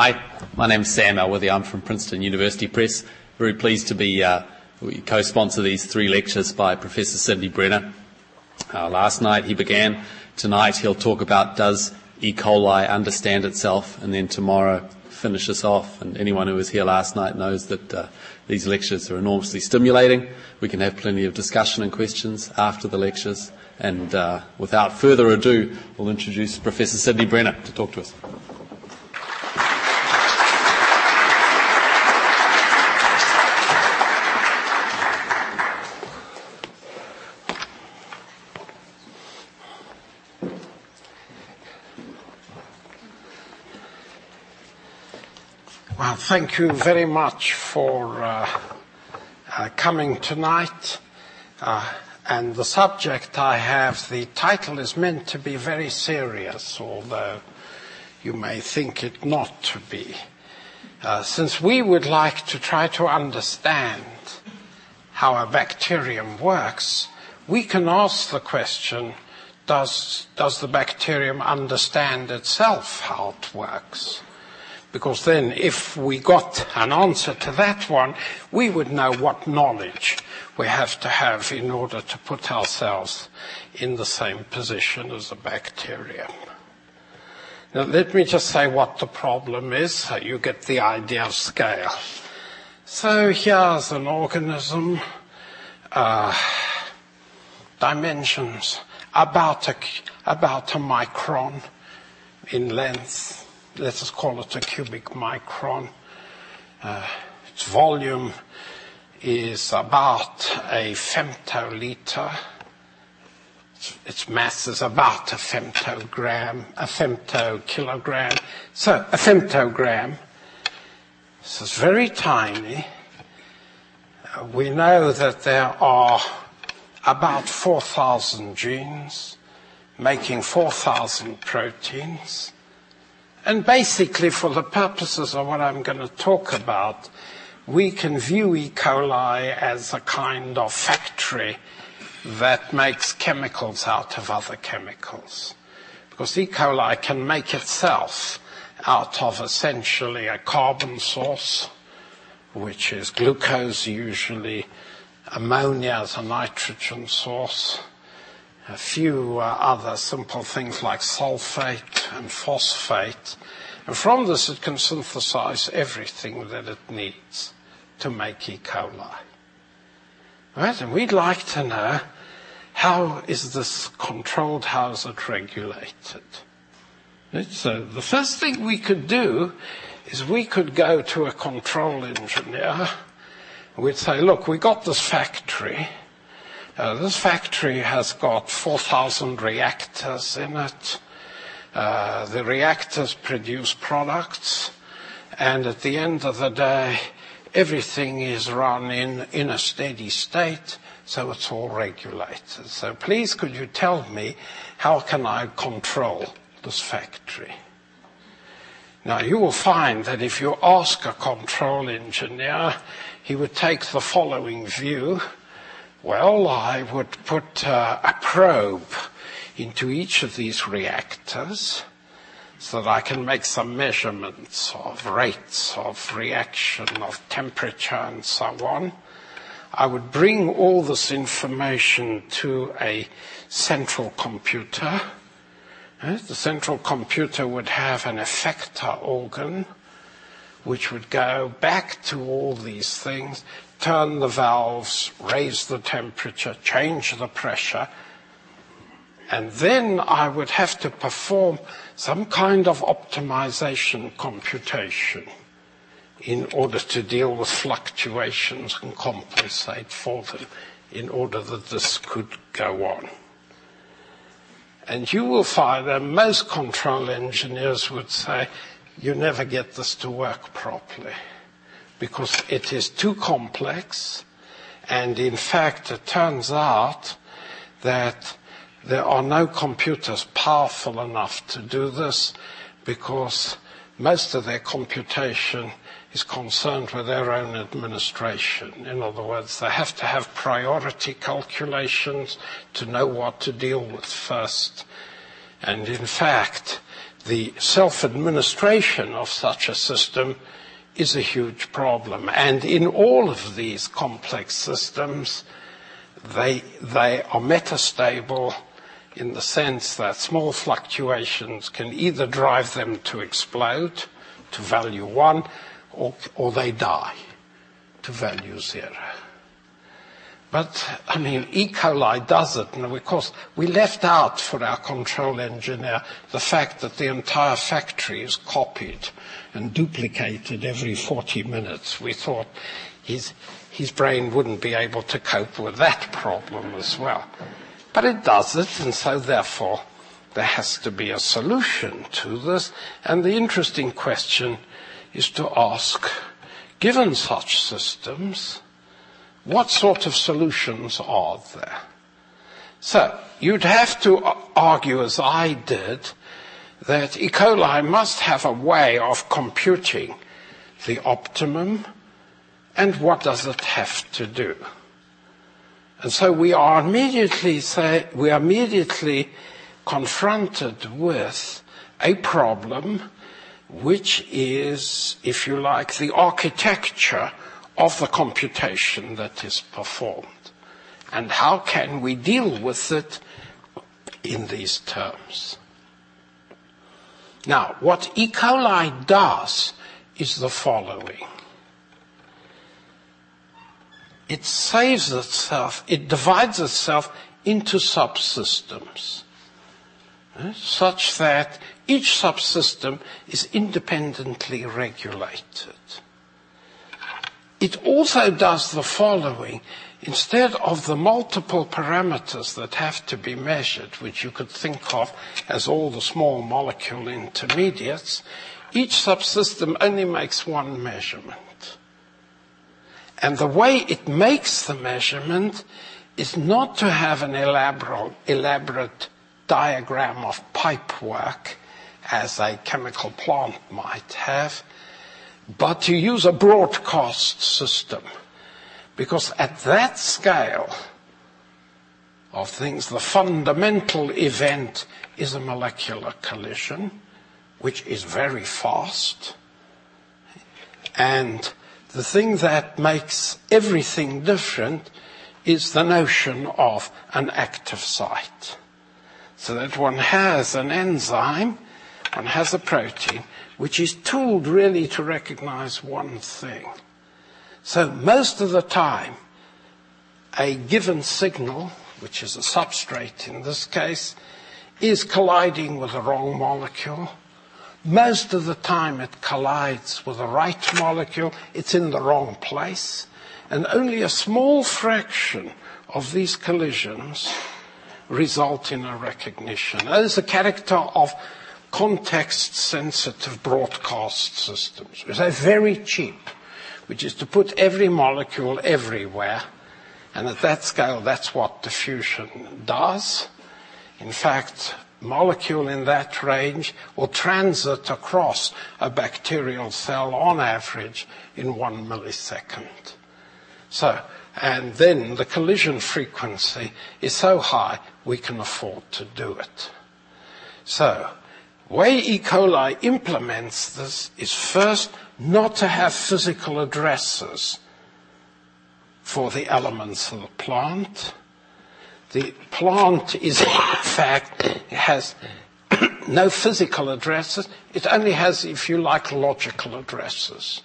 Hi, my name's Sam Elworthy. I'm from Princeton University Press. Very pleased to be uh, co-sponsor these three lectures by Professor Sydney Brenner. Uh, last night he began. Tonight he'll talk about does E. coli understand itself, and then tomorrow finish us off. And anyone who was here last night knows that uh, these lectures are enormously stimulating. We can have plenty of discussion and questions after the lectures. And uh, without further ado, we'll introduce Professor Sydney Brenner to talk to us. Well, thank you very much for uh, uh, coming tonight. Uh, and the subject I have, the title is meant to be very serious, although you may think it not to be. Uh, since we would like to try to understand how a bacterium works, we can ask the question, does, does the bacterium understand itself how it works? Because then, if we got an answer to that one, we would know what knowledge we have to have in order to put ourselves in the same position as a bacterium. Now, let me just say what the problem is so you get the idea of scale. So here's an organism, uh, dimensions about a, about a micron in length let us call it a cubic micron. Uh, its volume is about a femtoliter. Its, mass is about a femtogram, a femtokilogram. So a femtogram. So it's very tiny. We know that there are about 4,000 genes making 4,000 proteins. And basically, for the purposes of what I'm going to talk about, we can view E. coli as a kind of factory that makes chemicals out of other chemicals. Because E. coli can make itself out of essentially a carbon source, which is glucose usually, ammonia as a nitrogen source, a few uh, other simple things like sulfate and phosphate. And from this, it can synthesize everything that it needs to make E. coli. Right? And we'd like to know how is this controlled, how is it regulated? The first thing we could do is we could go to a control engineer. We'd say, look, we got this factory this factory has got 4,000 reactors in it. Uh, the reactors produce products, and at the end of the day, everything is run in, in a steady state, so it's all regulated. So please could you tell me how can I control this factory? Now you will find that if you ask a control engineer, he would take the following view. Well, I would put uh, a probe into each of these reactors so that I can make some measurements of rates of reaction, of temperature, and so on. I would bring all this information to a central computer. Uh, the central computer would have an effector organ which would go back to all these things turn the valves, raise the temperature, change the pressure, and then I would have to perform some kind of optimization computation in order to deal with fluctuations and compensate for them in order that this could go on. And you will find that most control engineers would say, you never get this to work properly because it is too complex. And in fact, it turns out that there are no computers powerful enough to do this because most of their computation is concerned with their own administration. In other words, they have to have priority calculations to know what to deal with first. And in fact, the self-administration of such a system is a huge problem. And in all of these complex systems, they, they are metastable in the sense that small fluctuations can either drive them to explode to value one or, or they die to value zero. But, I mean, E. coli does it, and of course, we left out for our control engineer the fact that the entire factory is copied and duplicated every 40 minutes. We thought his, his brain wouldn't be able to cope with that problem as well. But it does it, and so therefore there has to be a solution to this. And the interesting question is to ask, given such systems, what sort of solutions are there? So, you'd have to argue, as I did, that E. coli must have a way of computing the optimum and what does it have to do. And so we are immediately say, we are immediately confronted with a problem which is, if you like, the architecture of the computation that is performed. And how can we deal with it in these terms? Now, what E. coli does is the following. It saves itself, it divides itself into subsystems, eh, such that each subsystem is independently regulated. It also does the following. Instead of the multiple parameters that have to be measured, which you could think of as all the small molecule intermediates, each subsystem only makes one measurement. And the way it makes the measurement is not to have an elaborate, elaborate diagram of pipework as a chemical plant might have, but to use a broadcast system. Because at that scale of things, the fundamental event is a molecular collision, which is very fast. And the thing that makes everything different is the notion of an active site. So that one has an enzyme, one has a protein, which is tooled really to recognize one thing. So most of the time, a given signal, which is a substrate in this case, is colliding with the wrong molecule. Most of the time it collides with the right molecule. It's in the wrong place. And only a small fraction of these collisions result in a recognition. That is a character of context sensitive broadcast systems, are very cheap, which is to put every molecule everywhere. And at that scale, that's what diffusion does. In fact, molecule in that range will transit across a bacterial cell on average in one millisecond. So, and then the collision frequency is so high we can afford to do it. So, way E. coli implements this is first not to have physical addresses for the elements of the plant. The plant is, in fact, has no physical addresses. It only has, if you like, logical addresses.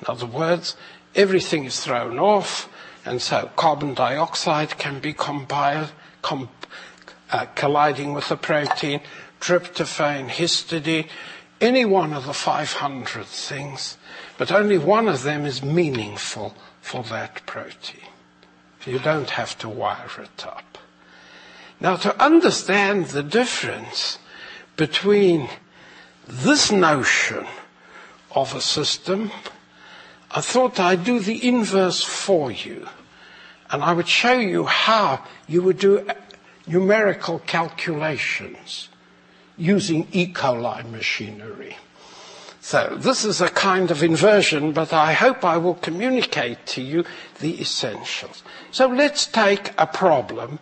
In other words, everything is thrown off, and so carbon dioxide can be compiled, com- uh, colliding with the protein tryptophan, histidine, any one of the 500 things, but only one of them is meaningful for that protein. You don't have to wire it up. Now, to understand the difference between this notion of a system, I thought I'd do the inverse for you. And I would show you how you would do numerical calculations using E. coli machinery. So this is a kind of inversion, but I hope I will communicate to you the essentials. So let's take a problem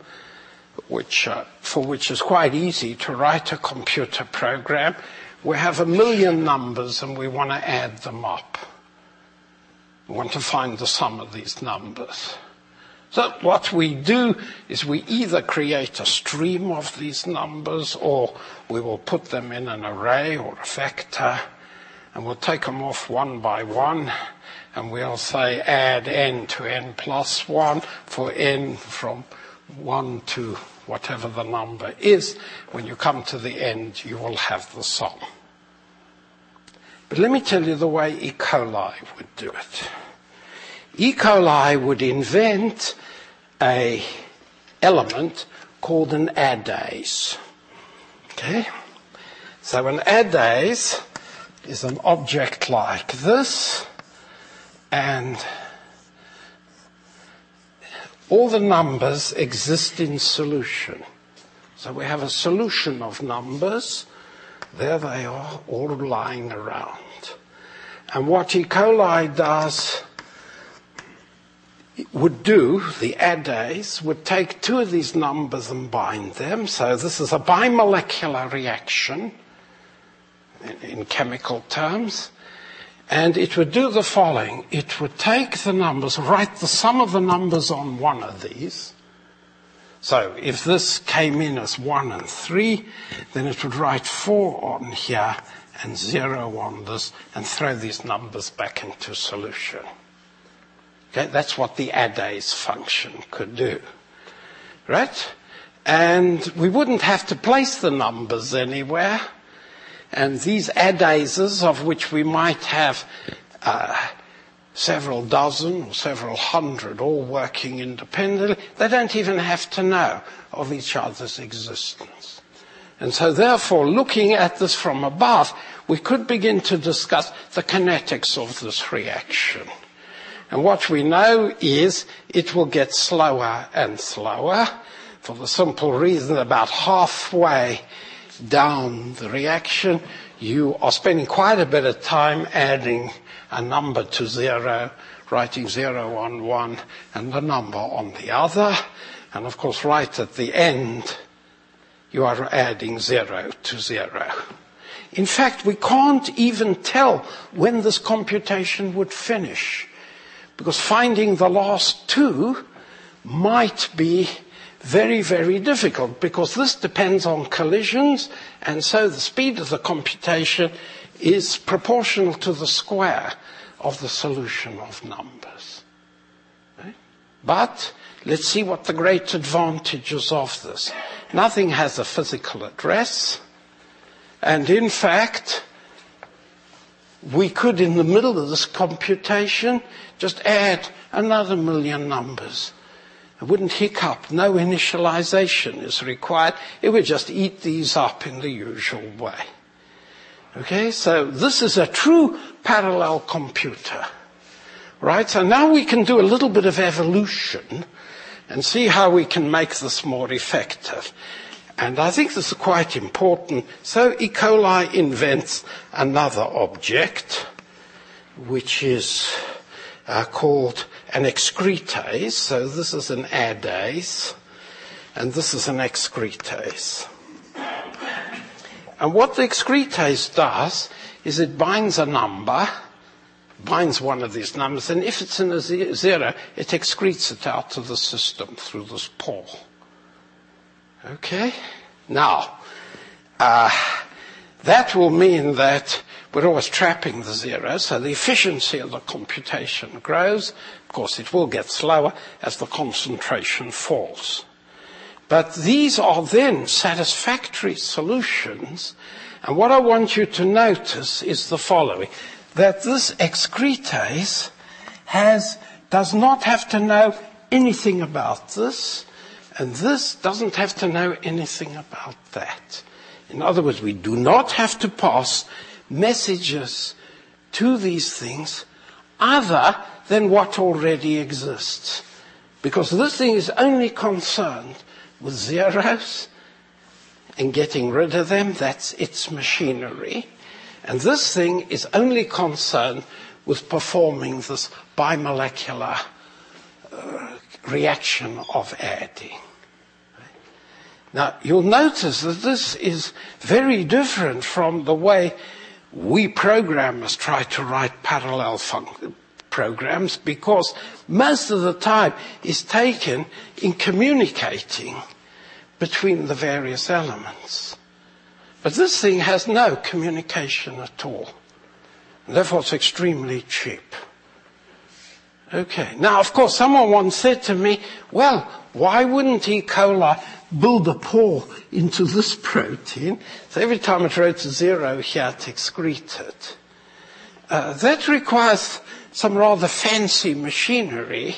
which, uh, for which is quite easy to write a computer program, we have a million numbers and we want to add them up. We want to find the sum of these numbers. So what we do is we either create a stream of these numbers or we will put them in an array or a vector and we'll take them off one by one and we'll say add n to n plus 1 for n from 1 to whatever the number is. When you come to the end, you will have the sum. But let me tell you the way E. coli would do it. E. coli would invent a element called an addase. Okay? So an addase is an object like this, and all the numbers exist in solution. So we have a solution of numbers. There they are, all lying around. And what E. coli does would do, the addase, would take two of these numbers and bind them. So this is a bimolecular reaction in, chemical terms. And it would do the following. It would take the numbers, write the sum of the numbers on one of these. So if this came in as one and three, then it would write four on here and zero on this and throw these numbers back into solution. Okay, that's what the addase function could do. Right? And we wouldn't have to place the numbers anywhere. And these addases, of which we might have uh, several dozen or several hundred all working independently, they don't even have to know of each other's existence. And so therefore, looking at this from above, we could begin to discuss the kinetics of this reaction. And what we know is it will get slower and slower for the simple reason that about halfway down the reaction, you are spending quite a bit of time adding a number to zero, writing zero on one and the number on the other. And of course, right at the end, you are adding zero to zero. In fact, we can't even tell when this computation would finish because finding the last two might be very, very difficult because this depends on collisions and so the speed of the computation is proportional to the square of the solution of numbers. Right? But let's see what the great advantages of this. Nothing has a physical address and in fact, we could, in the middle of this computation, just add another million numbers. It wouldn't hiccup. No initialization is required. It would just eat these up in the usual way. Okay, so this is a true parallel computer. Right, so now we can do a little bit of evolution and see how we can make this more effective. And I think this is quite important. So E. coli invents another object, which is uh, called an excretase. So this is an addase, and this is an excretase. And what the excretase does is it binds a number, binds one of these numbers, and if it's in a zero, it excretes it out of the system through this pore. Okay? Now, uh, that will mean that we're always trapping the zero, so the efficiency of the computation grows. Of course, it will get slower as the concentration falls. But these are then satisfactory solutions, and what I want you to notice is the following, that this excretase has, does not have to know anything about this, and this doesn't have to know anything about that. In other words, we do not have to pass messages to these things other than what already exists. Because this thing is only concerned with zeros and getting rid of them. That's its machinery. And this thing is only concerned with performing this bimolecular uh, reaction of adding. Now, you'll notice that this is very different from the way we programmers try to write parallel fun- programs because most of the time is taken in communicating between the various elements. But this thing has no communication at all. Therefore it's extremely cheap. Okay. Now, of course, someone once said to me, well, why wouldn't E. coli build a pore into this protein? So every time it wrote a zero here, it excreted. Uh, that requires some rather fancy machinery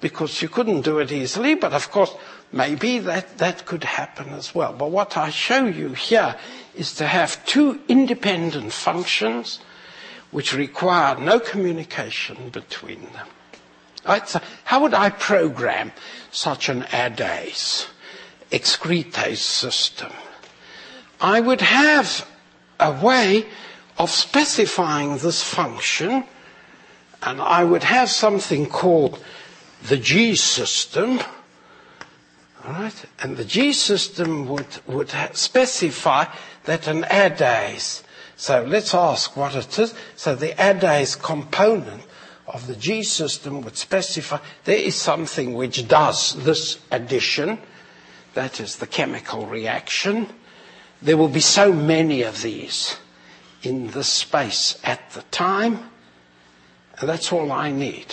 because you couldn't do it easily, but of course, maybe that, that could happen as well. But what I show you here is to have two independent functions which require no communication between them. Right, so how would I program such an addase, excretase system? I would have a way of specifying this function, and I would have something called the G system, right? And the G system would, would specify that an addase, so let's ask what it is. So the addase component of the G system would specify there is something which does this addition, that is the chemical reaction. There will be so many of these in the space at the time, and that's all I need.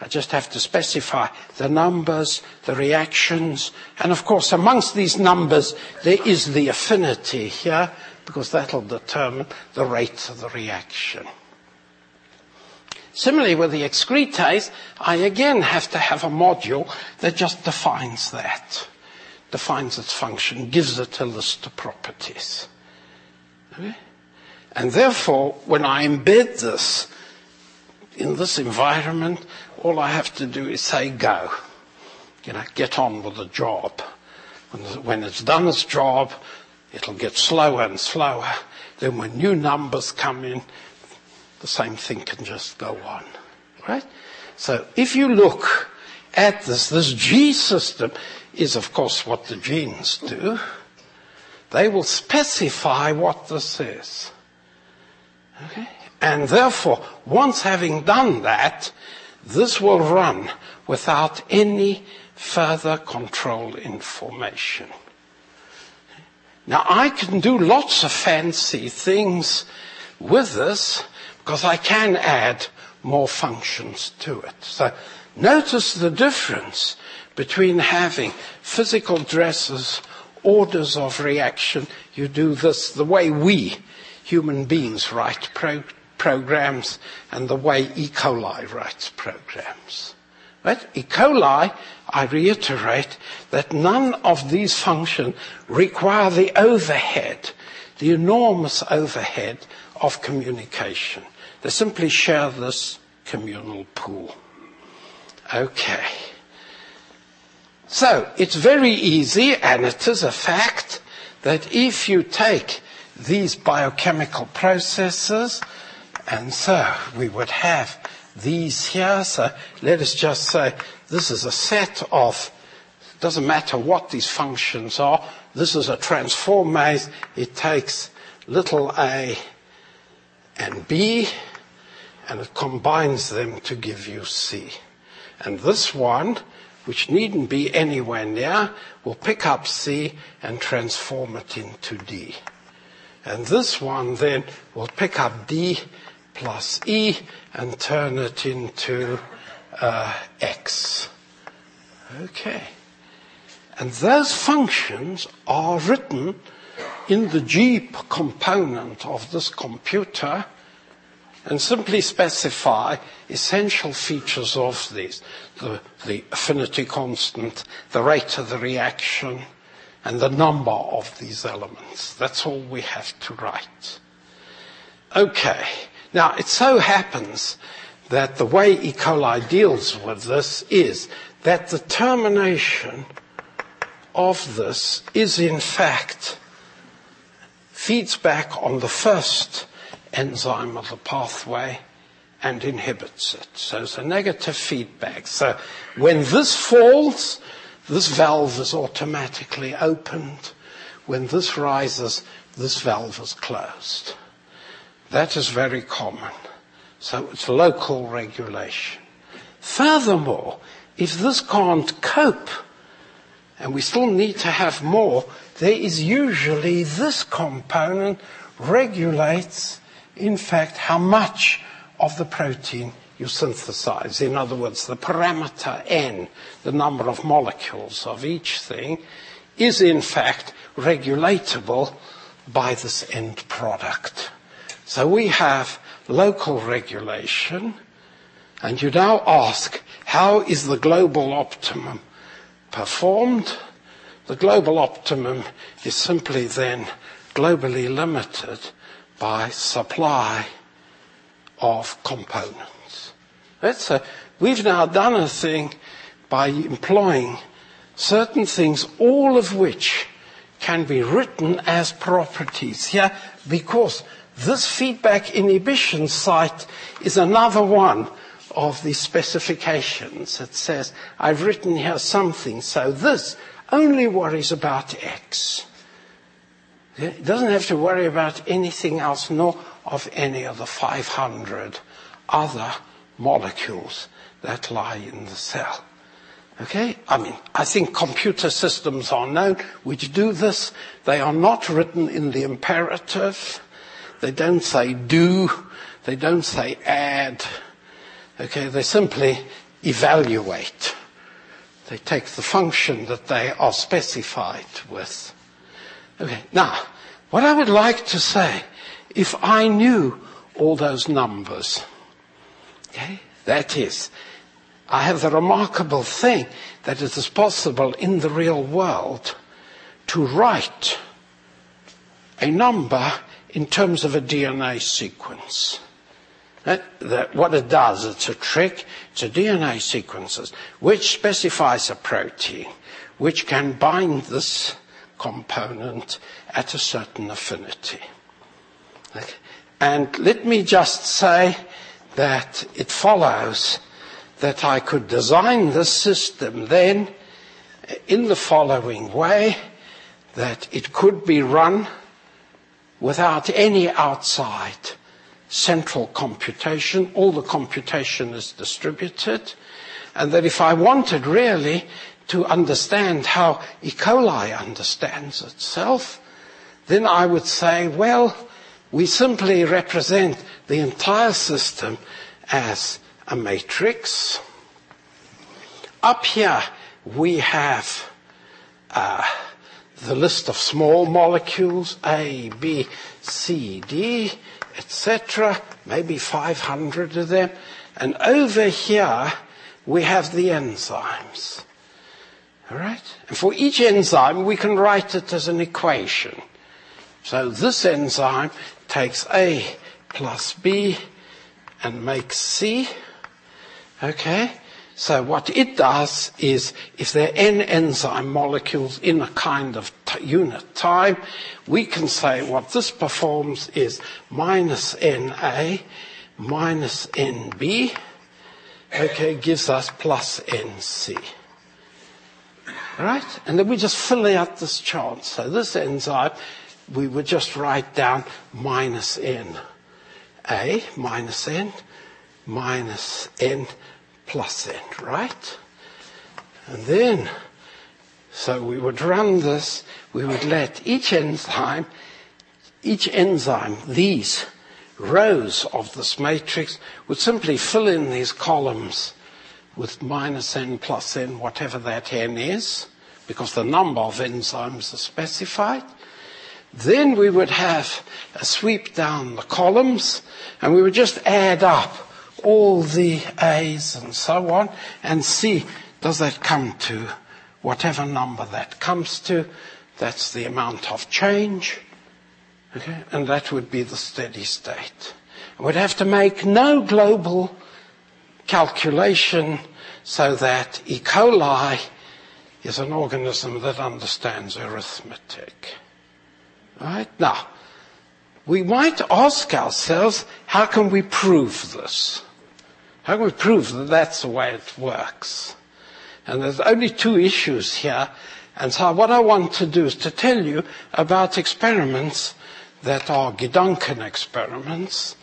I just have to specify the numbers, the reactions, and of course amongst these numbers there is the affinity here, because that'll determine the rate of the reaction. Similarly with the excretase, I again have to have a module that just defines that, defines its function, gives it a list of properties. Okay? And therefore, when I embed this in this environment, all I have to do is say go. You know, get on with the job. When it's done its job, it'll get slower and slower. Then when new numbers come in, the same thing can just go on. Right? So if you look at this, this G system is of course what the genes do. They will specify what this is. Okay? And therefore, once having done that, this will run without any further control information. Now I can do lots of fancy things with this because I can add more functions to it. So notice the difference between having physical dresses, orders of reaction. You do this the way we human beings write pro- programs and the way E. coli writes programs. Right? E. coli, I reiterate that none of these functions require the overhead, the enormous overhead of communication. They simply share this communal pool. Okay. So, it's very easy, and it is a fact, that if you take these biochemical processes, and so we would have these here, so let us just say this is a set of, doesn't matter what these functions are, this is a transformase, it takes little a and B, and it combines them to give you C. And this one, which needn't be anywhere near, will pick up C and transform it into D. And this one then will pick up D plus E and turn it into uh, X. Okay. And those functions are written in the G component of this computer and simply specify essential features of these. The, the, affinity constant, the rate of the reaction, and the number of these elements. That's all we have to write. Okay. Now, it so happens that the way E. coli deals with this is that the termination of this is in fact feeds back on the first enzyme of the pathway and inhibits it. So it's a negative feedback. So when this falls, this valve is automatically opened. When this rises, this valve is closed. That is very common. So it's local regulation. Furthermore, if this can't cope, and we still need to have more, there is usually this component regulates, in fact, how much of the protein you synthesize. In other words, the parameter n, the number of molecules of each thing, is in fact regulatable by this end product. So we have local regulation, and you now ask, how is the global optimum performed? The global optimum is simply then globally limited by supply of components. A, we've now done a thing by employing certain things, all of which can be written as properties here because this feedback inhibition site is another one of the specifications. It says, I've written here something, so this only worries about X. It doesn't have to worry about anything else, nor of any of the 500 other molecules that lie in the cell. Okay? I mean, I think computer systems are known which do this. They are not written in the imperative. They don't say do. They don't say add. Okay? They simply evaluate. They take the function that they are specified with. Okay. Now, what I would like to say, if I knew all those numbers, okay, that is, I have the remarkable thing that it is possible in the real world to write a number in terms of a DNA sequence. That, that what it does, it's a trick, it's a DNA sequences, which specifies a protein, which can bind this component at a certain affinity. Okay. And let me just say that it follows that I could design this system then in the following way that it could be run without any outside central computation. All the computation is distributed. And that if I wanted really to understand how E. coli understands itself, then I would say, well, we simply represent the entire system as a matrix. Up here we have uh, the list of small molecules, A, B, C, D, etc., maybe 500 of them. And over here we have the enzymes. Right? And for each enzyme, we can write it as an equation. So this enzyme takes A plus B and makes C. Okay? So what it does is, if there are n enzyme molecules in a kind of t- unit time, we can say what this performs is minus Na minus Nb, okay, gives us plus Nc. Right? And then we just fill out this chart. So this enzyme, we would just write down minus N. A minus N minus N plus N, right? And then, so we would run this, we would let each enzyme, each enzyme, these rows of this matrix would simply fill in these columns with minus n plus n, whatever that n is, because the number of enzymes is specified. Then we would have a sweep down the columns, and we would just add up all the A's and so on, and see does that come to whatever number that comes to. That's the amount of change. Okay? And that would be the steady state. We'd have to make no global calculation so that E. coli is an organism that understands arithmetic. Right? Now, we might ask ourselves, how can we prove this? How can we prove that that's the way it works? And there's only two issues here. And so what I want to do is to tell you about experiments that are Gedanken experiments,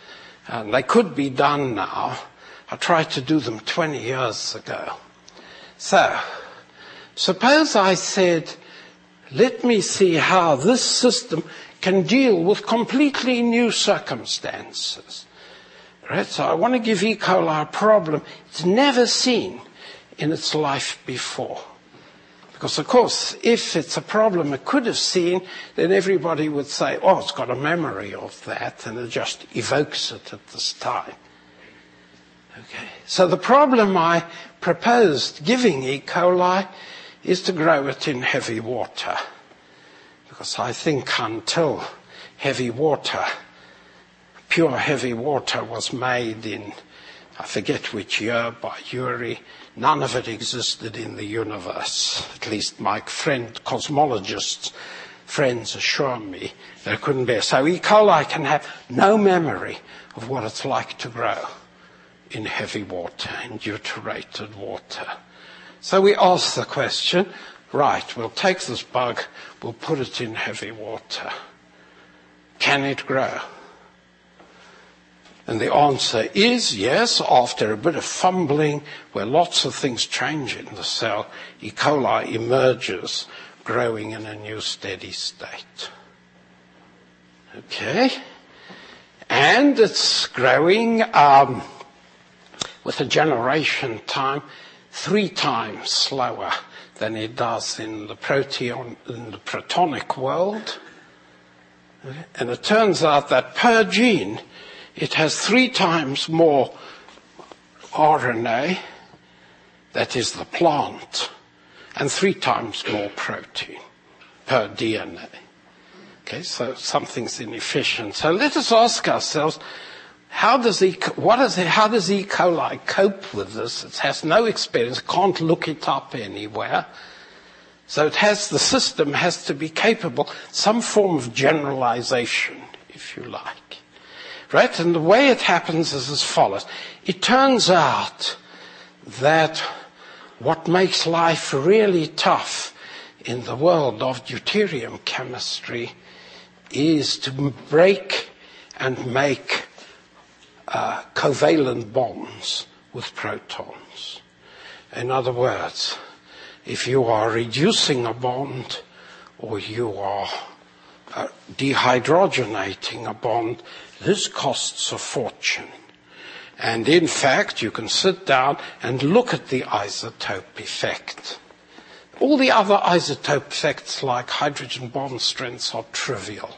and they could be done now. I tried to do them 20 years ago. So, suppose I said, let me see how this system can deal with completely new circumstances. Right? So I want to give E. coli a problem it's never seen in its life before. Because of course, if it's a problem it could have seen, then everybody would say, oh, it's got a memory of that, and it just evokes it at this time. Okay. So the problem I proposed giving E. coli is to grow it in heavy water. Because I think until heavy water, pure heavy water was made in, I forget which year, by Urey, none of it existed in the universe. At least my friend, cosmologists, friends assure me there couldn't be. So E. coli can have no memory of what it's like to grow in heavy water, in deuterated water. So we ask the question, right, we'll take this bug, we'll put it in heavy water. Can it grow? And the answer is yes, after a bit of fumbling, where lots of things change in the cell, E. coli emerges, growing in a new steady state. Okay? And it's growing um, with a generation time three times slower than it does in the proteon, in the protonic world. And it turns out that per gene, it has three times more RNA, that is the plant, and three times more protein per DNA. Okay, so something's inefficient. So let us ask ourselves, how does E. What is how does E. coli cope with this? It has no experience, can't look it up anywhere. So it has, the system has to be capable, some form of generalization, if you like. Right? And the way it happens is as follows. It turns out that what makes life really tough in the world of deuterium chemistry is to break and make uh, covalent bonds with protons. In other words, if you are reducing a bond or you are uh, dehydrogenating a bond, this costs a fortune. And in fact, you can sit down and look at the isotope effect. All the other isotope effects like hydrogen bond strengths are trivial.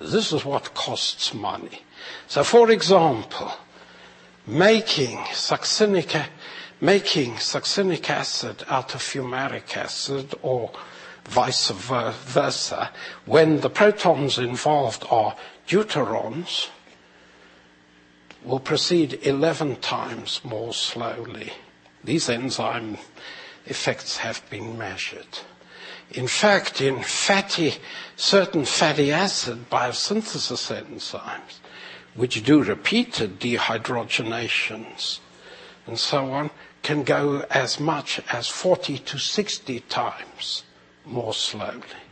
This is what costs money. So for example, making succinic, making succinic acid out of fumaric acid or vice versa, when the protons involved are deuterons, will proceed 11 times more slowly. These enzyme effects have been measured. In fact, in fatty, certain fatty acid biosynthesis enzymes, which do repeated dehydrogenations and so on, can go as much as 40 to 60 times more slowly.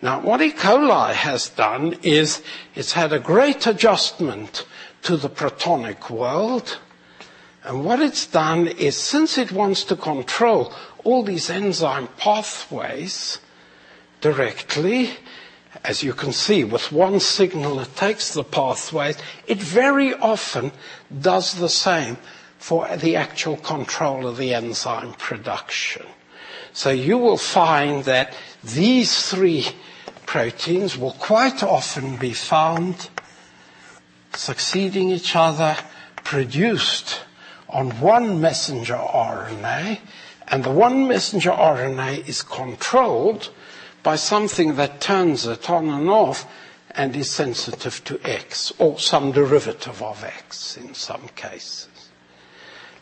Now, what E. coli has done is it's had a great adjustment to the protonic world. And what it's done is since it wants to control all these enzyme pathways directly, as you can see, with one signal it takes the pathways, it very often does the same for the actual control of the enzyme production. So you will find that these three proteins will quite often be found succeeding each other, produced on one messenger RNA, and the one messenger RNA is controlled by something that turns it on and off and is sensitive to X, or some derivative of X in some cases.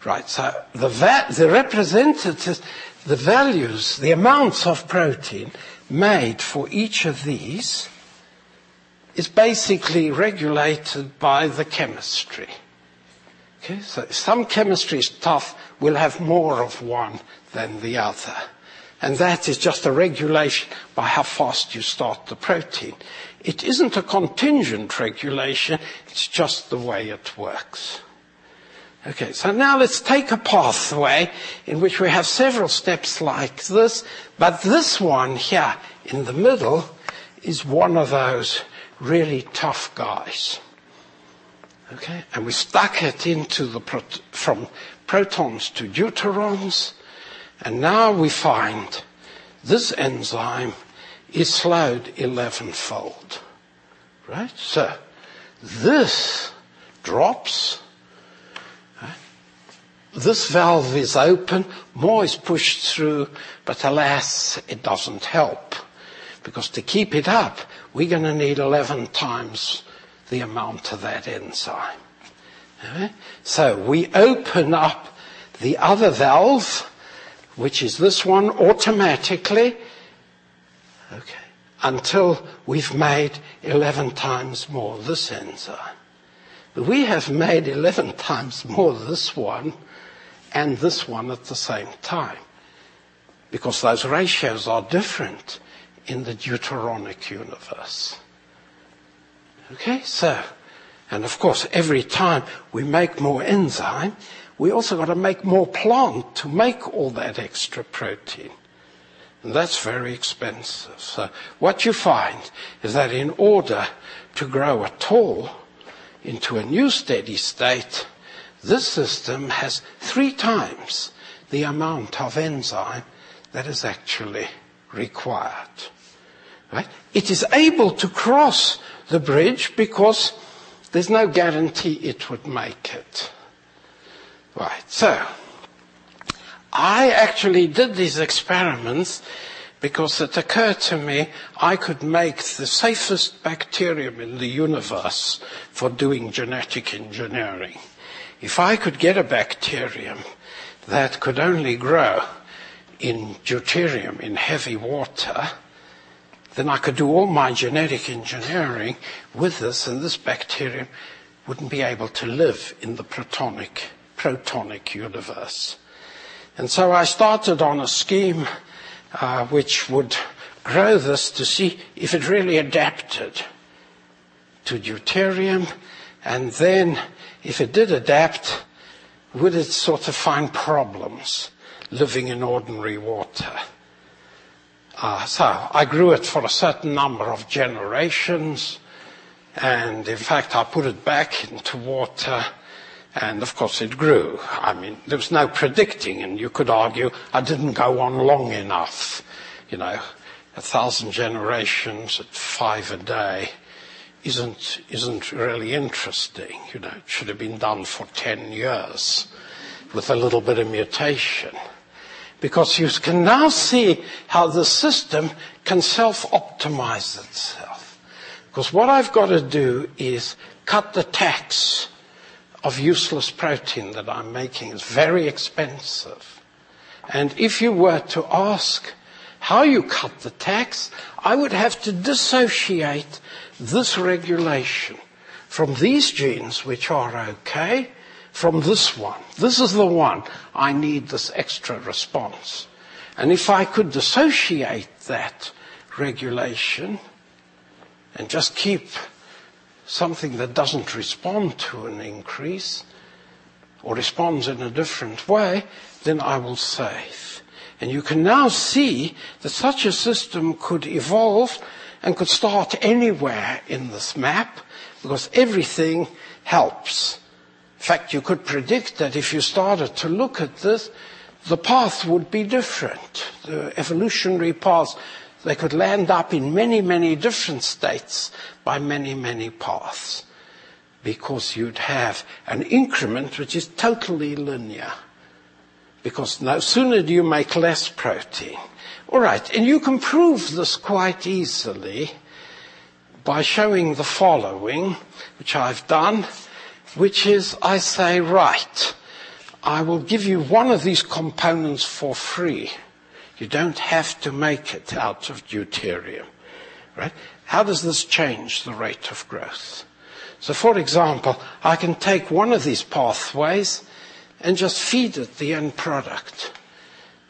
Right, so the, va- the representatives, the values, the amounts of protein made for each of these is basically regulated by the chemistry. Okay, so some chemistry is tough, we'll have more of one than the other. And that is just a regulation by how fast you start the protein. It isn't a contingent regulation, it's just the way it works. Okay, so now let's take a pathway in which we have several steps like this, but this one here in the middle is one of those really tough guys. Okay, and we stuck it into the from protons to deuterons, and now we find this enzyme is slowed 11 fold. Right? So this drops this valve is open, more is pushed through, but alas, it doesn't help. Because to keep it up, we're going to need 11 times the amount of that enzyme. So we open up the other valve, which is this one, automatically, okay, until we've made 11 times more this enzyme. But we have made 11 times more this one, and this one at the same time. Because those ratios are different in the deuteronic universe. Okay, so, and of course, every time we make more enzyme, we also got to make more plant to make all that extra protein. And that's very expensive. So what you find is that in order to grow at all into a new steady state, this system has three times the amount of enzyme that is actually required. Right? It is able to cross the bridge because there's no guarantee it would make it. Right, so I actually did these experiments because it occurred to me I could make the safest bacterium in the universe for doing genetic engineering. If I could get a bacterium that could only grow in deuterium, in heavy water, then I could do all my genetic engineering with this, and this bacterium wouldn't be able to live in the protonic, protonic universe. And so I started on a scheme uh, which would grow this to see if it really adapted to deuterium, and then if it did adapt, would it sort of find problems living in ordinary water? Uh, so I grew it for a certain number of generations, and in fact I put it back into water, of course it grew. I mean, there was no predicting, and you could argue I didn't go on long enough. You know, a thousand generations at five a day isn't, isn't really interesting. You know, it should have been done for 10 years with a little bit of mutation. Because you can now see how the system can self-optimize itself. Because what I've got to do is cut the tax of useless protein that I'm making. It's very expensive. And if you were to ask how you cut the tax, I would have to dissociate this regulation from these genes, which are okay, from this one. This is the one I need this extra response. And if I could dissociate that regulation and just keep something that doesn't respond to an increase or responds in a different way, then I will save. And you can now see that such a system could evolve and could start anywhere in this map because everything helps. In fact, you could predict that if you started to look at this, the path would be different. The evolutionary paths, they could land up in many, many different states by many, many paths. Because you'd have an increment which is totally linear. Because no sooner do you make less protein, all right, and you can prove this quite easily by showing the following, which I've done, which is I say, right, I will give you one of these components for free. You don't have to make it out of deuterium. Right? How does this change the rate of growth? So for example, I can take one of these pathways and just feed it the end product.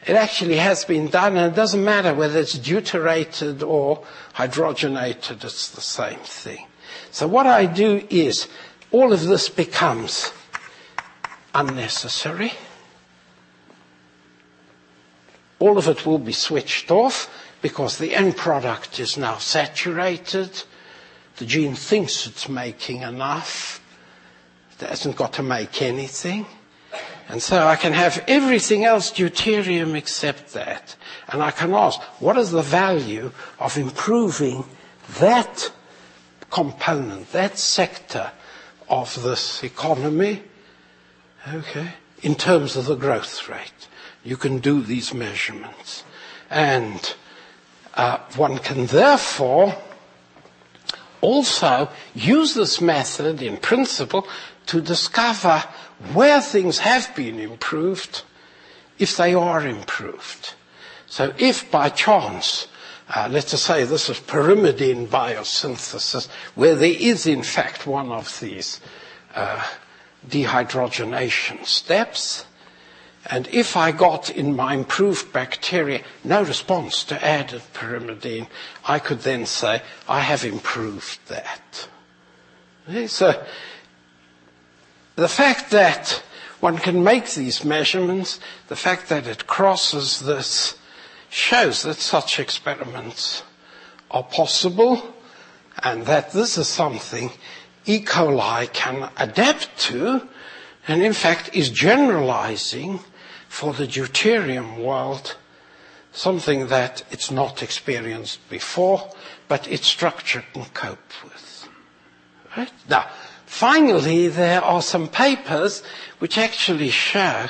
It actually has been done, and it doesn't matter whether it's deuterated or hydrogenated, it's the same thing. So what I do is, all of this becomes unnecessary. All of it will be switched off because the end product is now saturated. The gene thinks it's making enough. It hasn't got to make anything. And so I can have everything else deuterium except that. And I can ask, what is the value of improving that component, that sector of this economy? Okay. In terms of the growth rate. You can do these measurements. And uh, one can therefore also use this method in principle to discover where things have been improved, if they are improved. So if by chance, uh, let us say this is pyrimidine biosynthesis, where there is in fact one of these uh, dehydrogenation steps, and if I got in my improved bacteria no response to added pyrimidine, I could then say, I have improved that. So the fact that one can make these measurements, the fact that it crosses this, shows that such experiments are possible and that this is something E. coli can adapt to and in fact is generalizing for the deuterium world something that it's not experienced before, but its structure can cope with. Right? Now, finally, there are some papers which actually show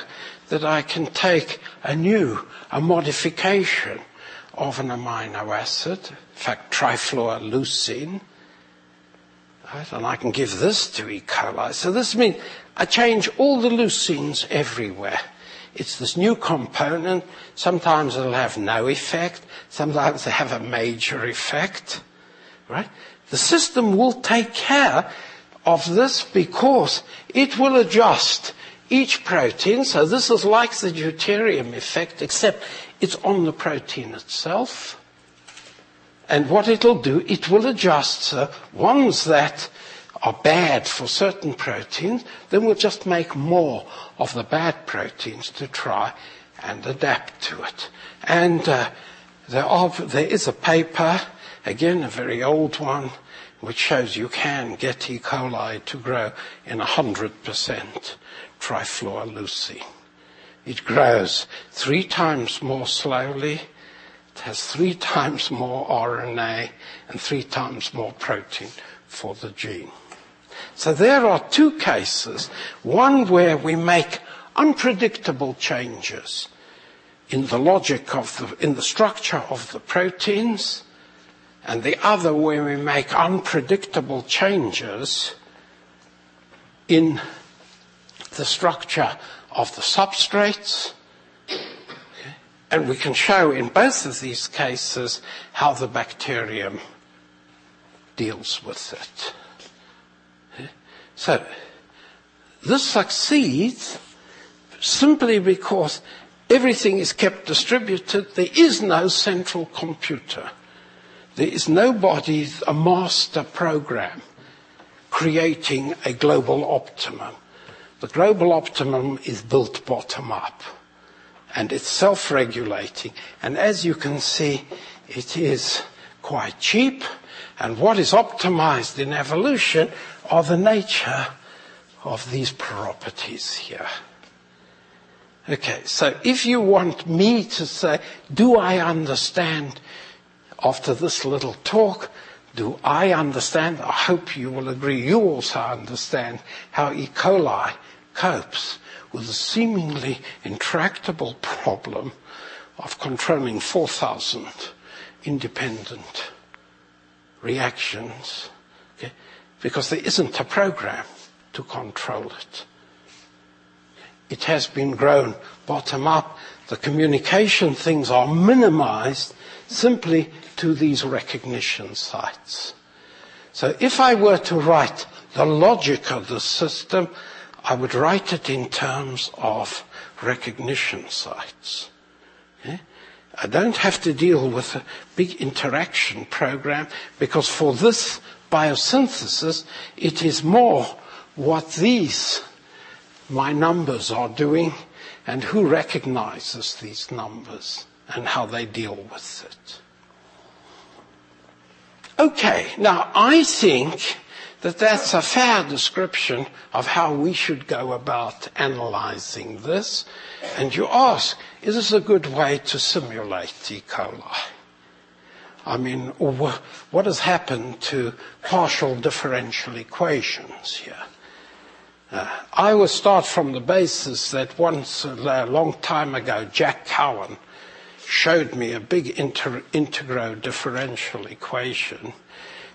that I can take a new, a modification of an amino acid, in fact, trifluoroleucine, right? and I can give this to E. coli. So this means I change all the leucines everywhere. It's this new component. Sometimes it'll have no effect. Sometimes it'll have a major effect. Right? The system will take care of this because it will adjust each protein. So this is like the deuterium effect, except it's on the protein itself. And what it'll do, it will adjust the ones that are bad for certain proteins, then we'll just make more of the bad proteins to try and adapt to it. And uh, there, are, there is a paper, again a very old one, which shows you can get E. coli to grow in 100% trifluoroleucine. It grows three times more slowly, it has three times more RNA and three times more protein for the gene. So there are two cases, one where we make unpredictable changes in the logic of the, in the structure of the proteins, and the other where we make unpredictable changes in the structure of the substrates. And we can show in both of these cases how the bacterium deals with it. So, this succeeds simply because everything is kept distributed. There is no central computer. There is nobody, a master program, creating a global optimum. The global optimum is built bottom up and it's self-regulating. And as you can see, it is quite cheap. And what is optimized in evolution are the nature of these properties here. Okay, so if you want me to say, do I understand after this little talk, do I understand? I hope you will agree, you also understand how E. coli copes with the seemingly intractable problem of controlling 4,000 independent reactions because there isn't a program to control it. It has been grown bottom up. The communication things are minimized simply to these recognition sites. So if I were to write the logic of the system, I would write it in terms of recognition sites. Okay? I don't have to deal with a big interaction program because for this biosynthesis, it is more what these, my numbers are doing and who recognizes these numbers and how they deal with it. Okay, now I think that that's a fair description of how we should go about analyzing this. And you ask, is this a good way to simulate E. coli? I mean, what has happened to partial differential equations here? Uh, I will start from the basis that once, a long time ago, Jack Cowan showed me a big inter- integral differential equation,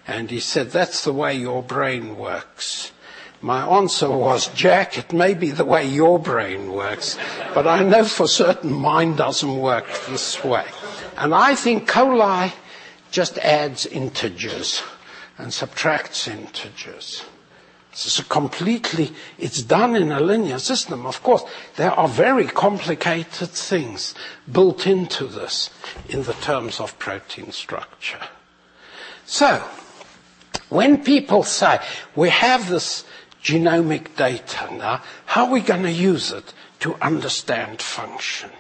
and he said, That's the way your brain works. My answer was, Jack, it may be the way your brain works, but I know for certain mine doesn't work this way. And I think coli just adds integers and subtracts integers. Is completely, it's done in a linear system. Of course, there are very complicated things built into this in the terms of protein structure. So, when people say, we have this genomic data now, how are we going to use it to understand function?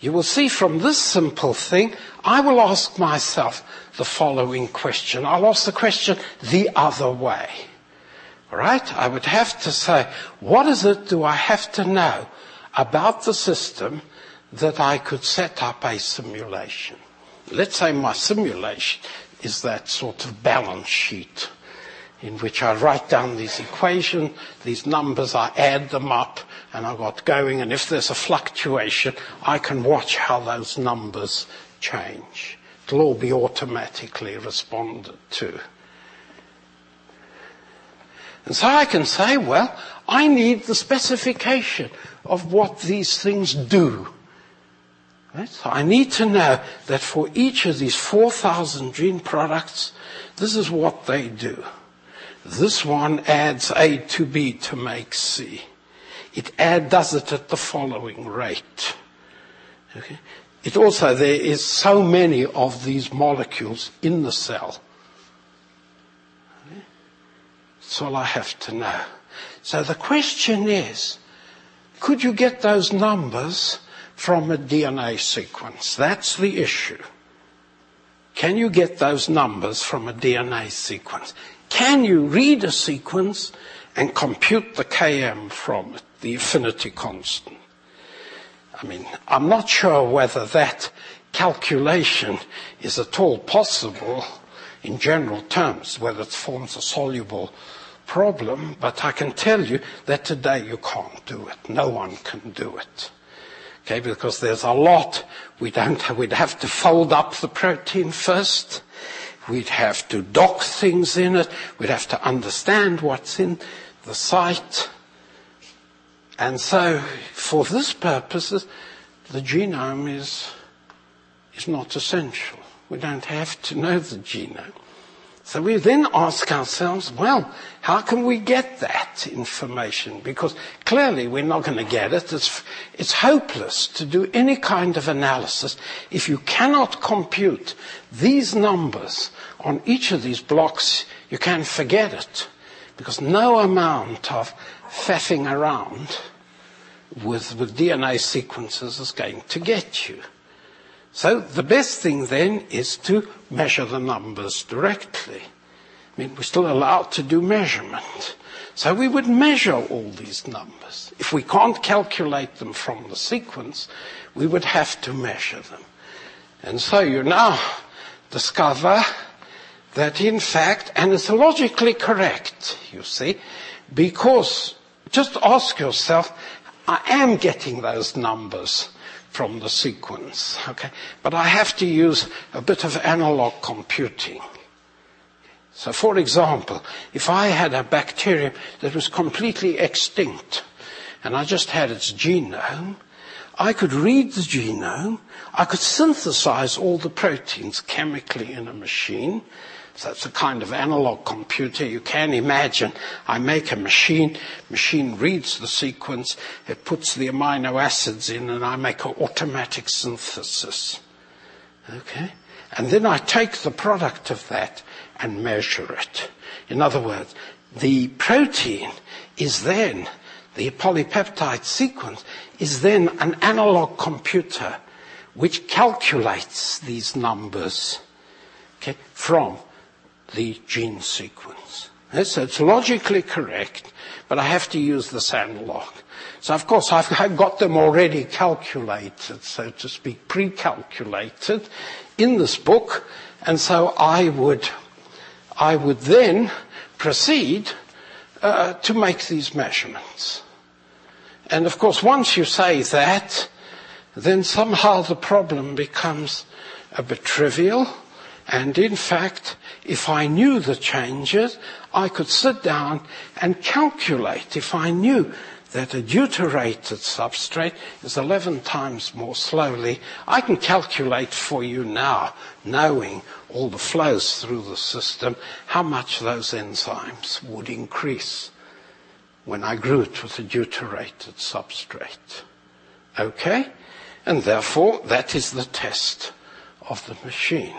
You will see from this simple thing, I will ask myself the following question. I'll ask the question the other way. Right? I would have to say, what is it do I have to know about the system that I could set up a simulation? Let's say my simulation is that sort of balance sheet in which I write down these equations, these numbers, I add them up, and I got going, and if there's a fluctuation, I can watch how those numbers change. It'll all be automatically responded to. And so I can say, well, I need the specification of what these things do. Right? So I need to know that for each of these 4,000 gene products, this is what they do. This one adds A to B to make C. It does it at the following rate. Okay? It also, there is so many of these molecules in the cell that's all I have to know. So the question is, could you get those numbers from a DNA sequence? That's the issue. Can you get those numbers from a DNA sequence? Can you read a sequence and compute the Km from it, the affinity constant? I mean, I'm not sure whether that calculation is at all possible in general terms, whether it forms a soluble problem, but I can tell you that today you can't do it. No one can do it. Okay, because there's a lot. We don't have, we'd have to fold up the protein first. We'd have to dock things in it. We'd have to understand what's in the site. And so, for this purpose, the genome is, is not essential. We don't have to know the genome. So we then ask ourselves, well, how can we get that information? Because clearly we're not going to get it. It's, it's hopeless to do any kind of analysis if you cannot compute these numbers on each of these blocks. You can forget it because no amount of faffing around with, with DNA sequences is going to get you. So the best thing then is to measure the numbers directly. I mean, we're still allowed to do measurement. So we would measure all these numbers. If we can't calculate them from the sequence, we would have to measure them. And so you now discover that in fact, and it's logically correct, you see, because just ask yourself, I am getting those numbers from the sequence, okay? But I have to use a bit of analog computing. So for example, if I had a bacterium that was completely extinct and I just had its genome, I could read the genome, I could synthesize all the proteins chemically in a machine. So it's a kind of analog computer. You can imagine I make a machine, machine reads the sequence, it puts the amino acids in, and I make an automatic synthesis. Okay? And then I take the product of that and measure it. In other words, the protein is then, the polypeptide sequence is then an analog computer which calculates these numbers okay, from the gene sequence. So it's logically correct, but I have to use this analog. So of course I've, I've got them already calculated, so to speak, pre-calculated in this book, and so I would, I would then proceed uh, to make these measurements. And of course, once you say that, then somehow the problem becomes a bit trivial. And in fact, if I knew the changes, I could sit down and calculate. If I knew that a deuterated substrate is 11 times more slowly, I can calculate for you now, knowing all the flows through the system, how much those enzymes would increase when I grew it with a deuterated substrate. Okay? And therefore, that is the test of the machine.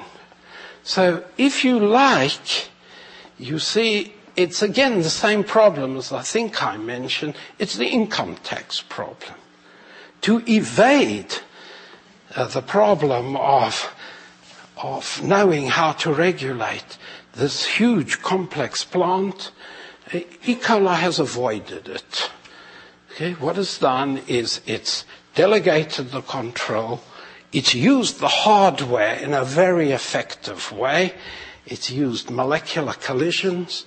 So if you like, you see, it's again the same problem as I think I mentioned. It's the income tax problem. To evade uh, the problem of, of knowing how to regulate this huge complex plant, E. coli has avoided it. Okay, what it's done is it's delegated the control, it's used the hardware in a very effective way, it's used molecular collisions,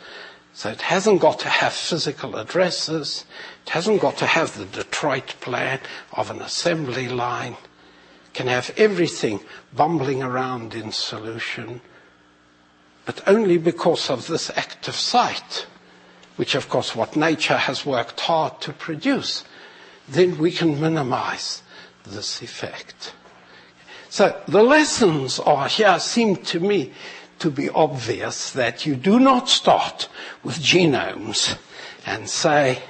so it hasn't got to have physical addresses, it hasn't got to have the Detroit plan of an assembly line, it can have everything bumbling around in solution, but only because of this active site which of course what nature has worked hard to produce, then we can minimize this effect. So the lessons are here seem to me to be obvious that you do not start with genomes and say,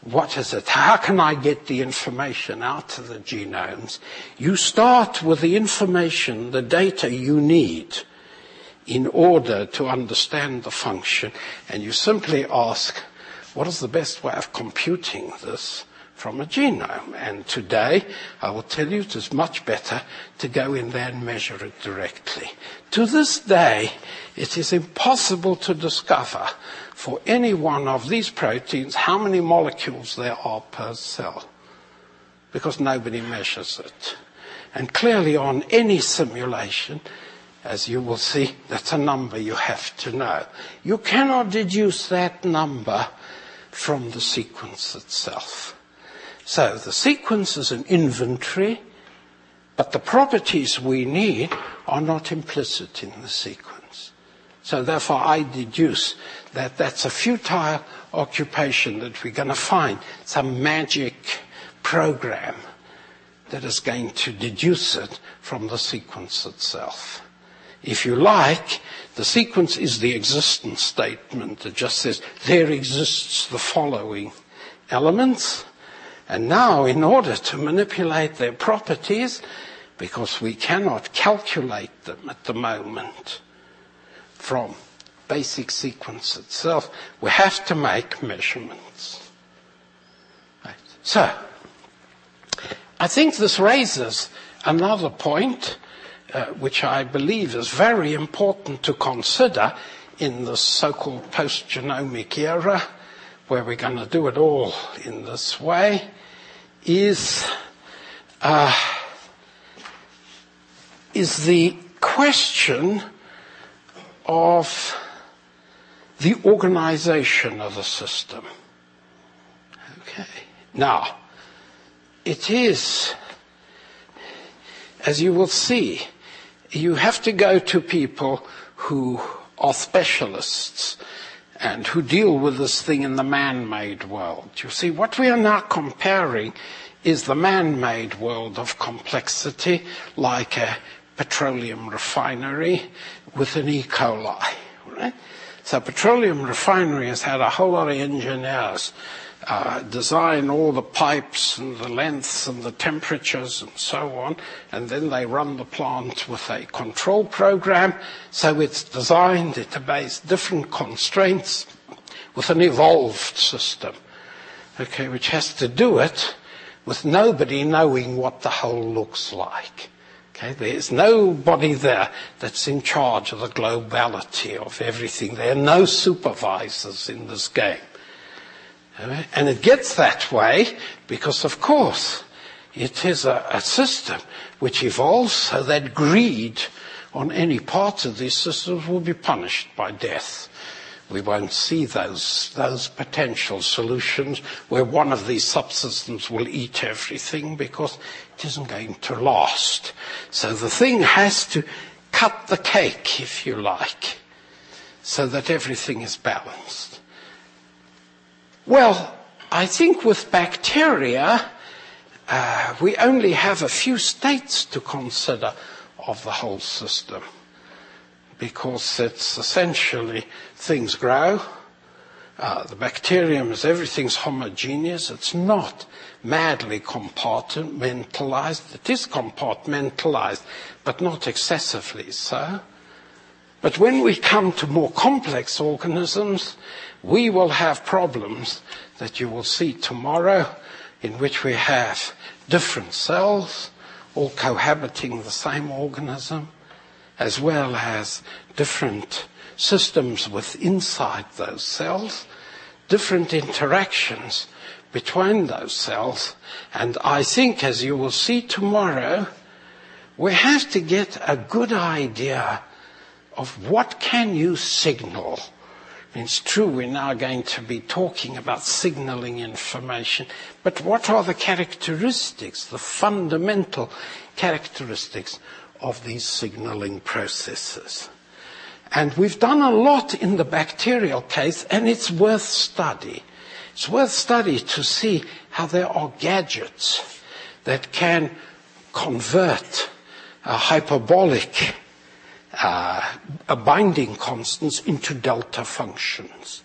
what is it? How can I get the information out of the genomes? You start with the information, the data you need in order to understand the function. And you simply ask, what is the best way of computing this from a genome? And today, I will tell you it is much better to go in there and measure it directly. To this day, it is impossible to discover for any one of these proteins how many molecules there are per cell. Because nobody measures it. And clearly on any simulation, as you will see, that's a number you have to know. You cannot deduce that number from the sequence itself. So the sequence is an inventory, but the properties we need are not implicit in the sequence. So therefore I deduce that that's a futile occupation that we're going to find some magic program that is going to deduce it from the sequence itself. If you like, the sequence is the existence statement. It just says, there exists the following elements. And now, in order to manipulate their properties, because we cannot calculate them at the moment from basic sequence itself, we have to make measurements. Right. So, I think this raises another point uh, which I believe is very important to consider in the so-called post-genomic era, where we're going to do it all in this way, is uh, is the question of the organization of the system. Okay. Now, it is, as you will see, you have to go to people who are specialists and who deal with this thing in the man-made world. You see, what we are now comparing is the man-made world of complexity, like a petroleum refinery with an E. coli. Right? So petroleum refinery has had a whole lot of engineers Uh, design all the pipes and the lengths and the temperatures and so on, and then they run the plant with a control program. So it's designed, it obeys different constraints with an evolved system, okay, which has to do it with nobody knowing what the whole looks like. Okay, there's nobody there that's in charge of the globality of everything. There are no supervisors in this game. And it gets that way because, of course, it is a, a, system which evolves so that greed on any part of these systems will be punished by death. We won't see those, those potential solutions where one of these subsystems will eat everything because it isn't going to last. So the thing has to cut the cake, if you like, so that everything is balanced. Well, I think with bacteria, uh, we only have a few states to consider of the whole system because it's essentially things grow. Uh, the bacterium is everything's homogeneous. It's not madly compartmentalized. It is compartmentalized, but not excessively so. But when we come to more complex organisms, we will have problems that you will see tomorrow in which we have different cells all cohabiting the same organism as well as different systems with inside those cells, different interactions between those cells. And I think, as you will see tomorrow, we have to get a good idea of what can you signal. It's true we're now going to be talking about signaling information, but what are the characteristics, the fundamental characteristics of these signaling processes. And we've done a lot in the bacterial case, and it's worth study. It's worth study to see how there are gadgets that can convert a hyperbolic Uh, binding constants into delta functions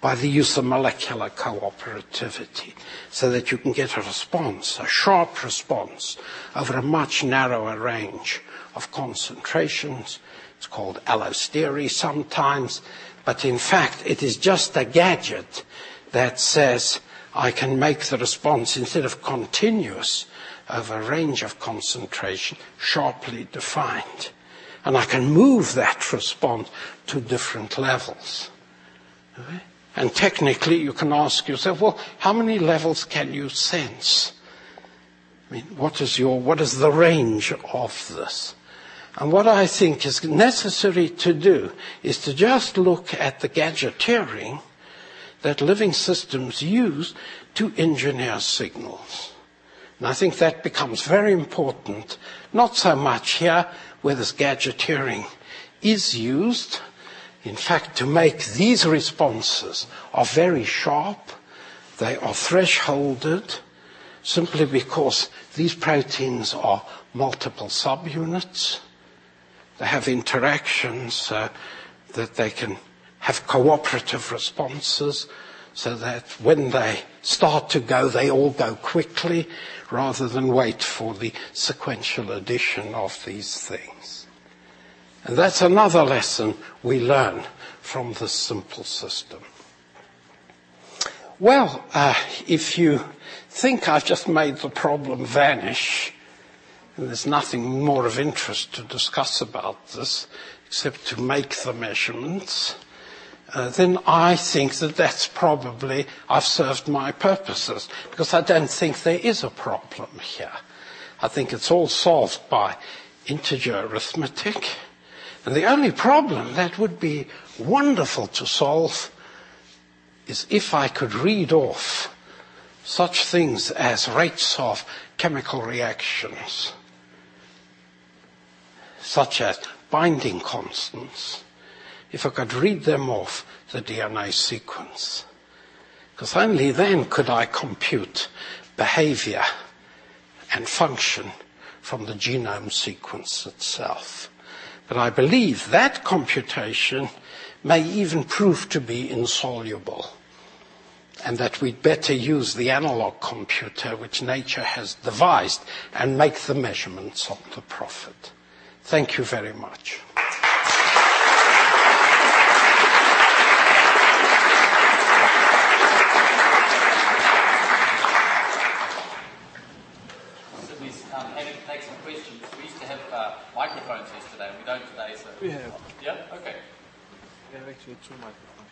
by the use of molecular cooperativity so that you can get a response, a sharp response over a much narrower range of concentrations. It's called allostery sometimes, but in fact it is just a gadget that says I can make the response instead of continuous over a range of concentration sharply defined. And I can move that response to different levels. Okay? And technically, you can ask yourself, well, how many levels can you sense? I mean, what is your, what is the range of this? And what I think is necessary to do is to just look at the gadgeteering that living systems use to engineer signals. And I think that becomes very important, not so much here where this gadgeteering is used, in fact, to make these responses are very sharp. They are thresholded simply because these proteins are multiple subunits. They have interactions uh, that they can have cooperative responses so that when they start to go, they all go quickly rather than wait for the sequential addition of these things. And that's another lesson we learn from this simple system. Well, uh, if you think I've just made the problem vanish, and there's nothing more of interest to discuss about this except to make the measurements, uh, then I think that that's probably, I've served my purposes, because I don't think there is a problem here. I think it's all solved by integer arithmetic, and the only problem that would be wonderful to solve is if I could read off such things as rates of chemical reactions, such as binding constants, if I could read them off the DNA sequence. Because only then could I compute behavior and function from the genome sequence itself. But I believe that computation may even prove to be insoluble and that we'd better use the analog computer which nature has devised and make the measurements on the prophet. Thank you very much. microphones yesterday, and we don't today, so. We have. Yeah? Okay. We have actually two microphones.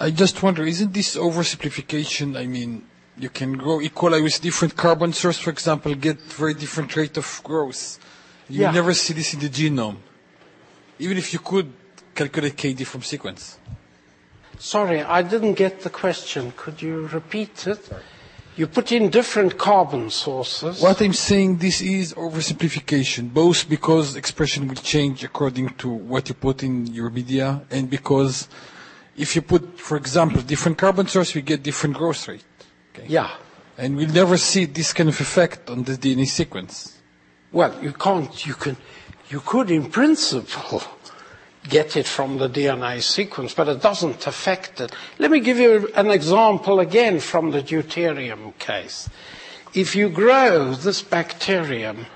I just wonder, isn't this oversimplification? I mean, you can grow E. coli with different carbon source, for example, get very different rate of growth. You Yeah. never see this in the genome. Even if you could calculate KD from sequence. Sorry, I didn't get the question. Could you repeat it? You put in different carbon sources. What I'm saying, this is oversimplification, both because expression will change according to what you put in your media, and because if you put, for example, different carbon source, we get different growth rate. Okay? Yeah. And we'll never see this kind of effect on the DNA sequence. Well, you can't, you can, you could in principle get it from the DNA sequence, but it doesn't affect it. Let me give you an example again from the deuterium case. If you grow this bacterium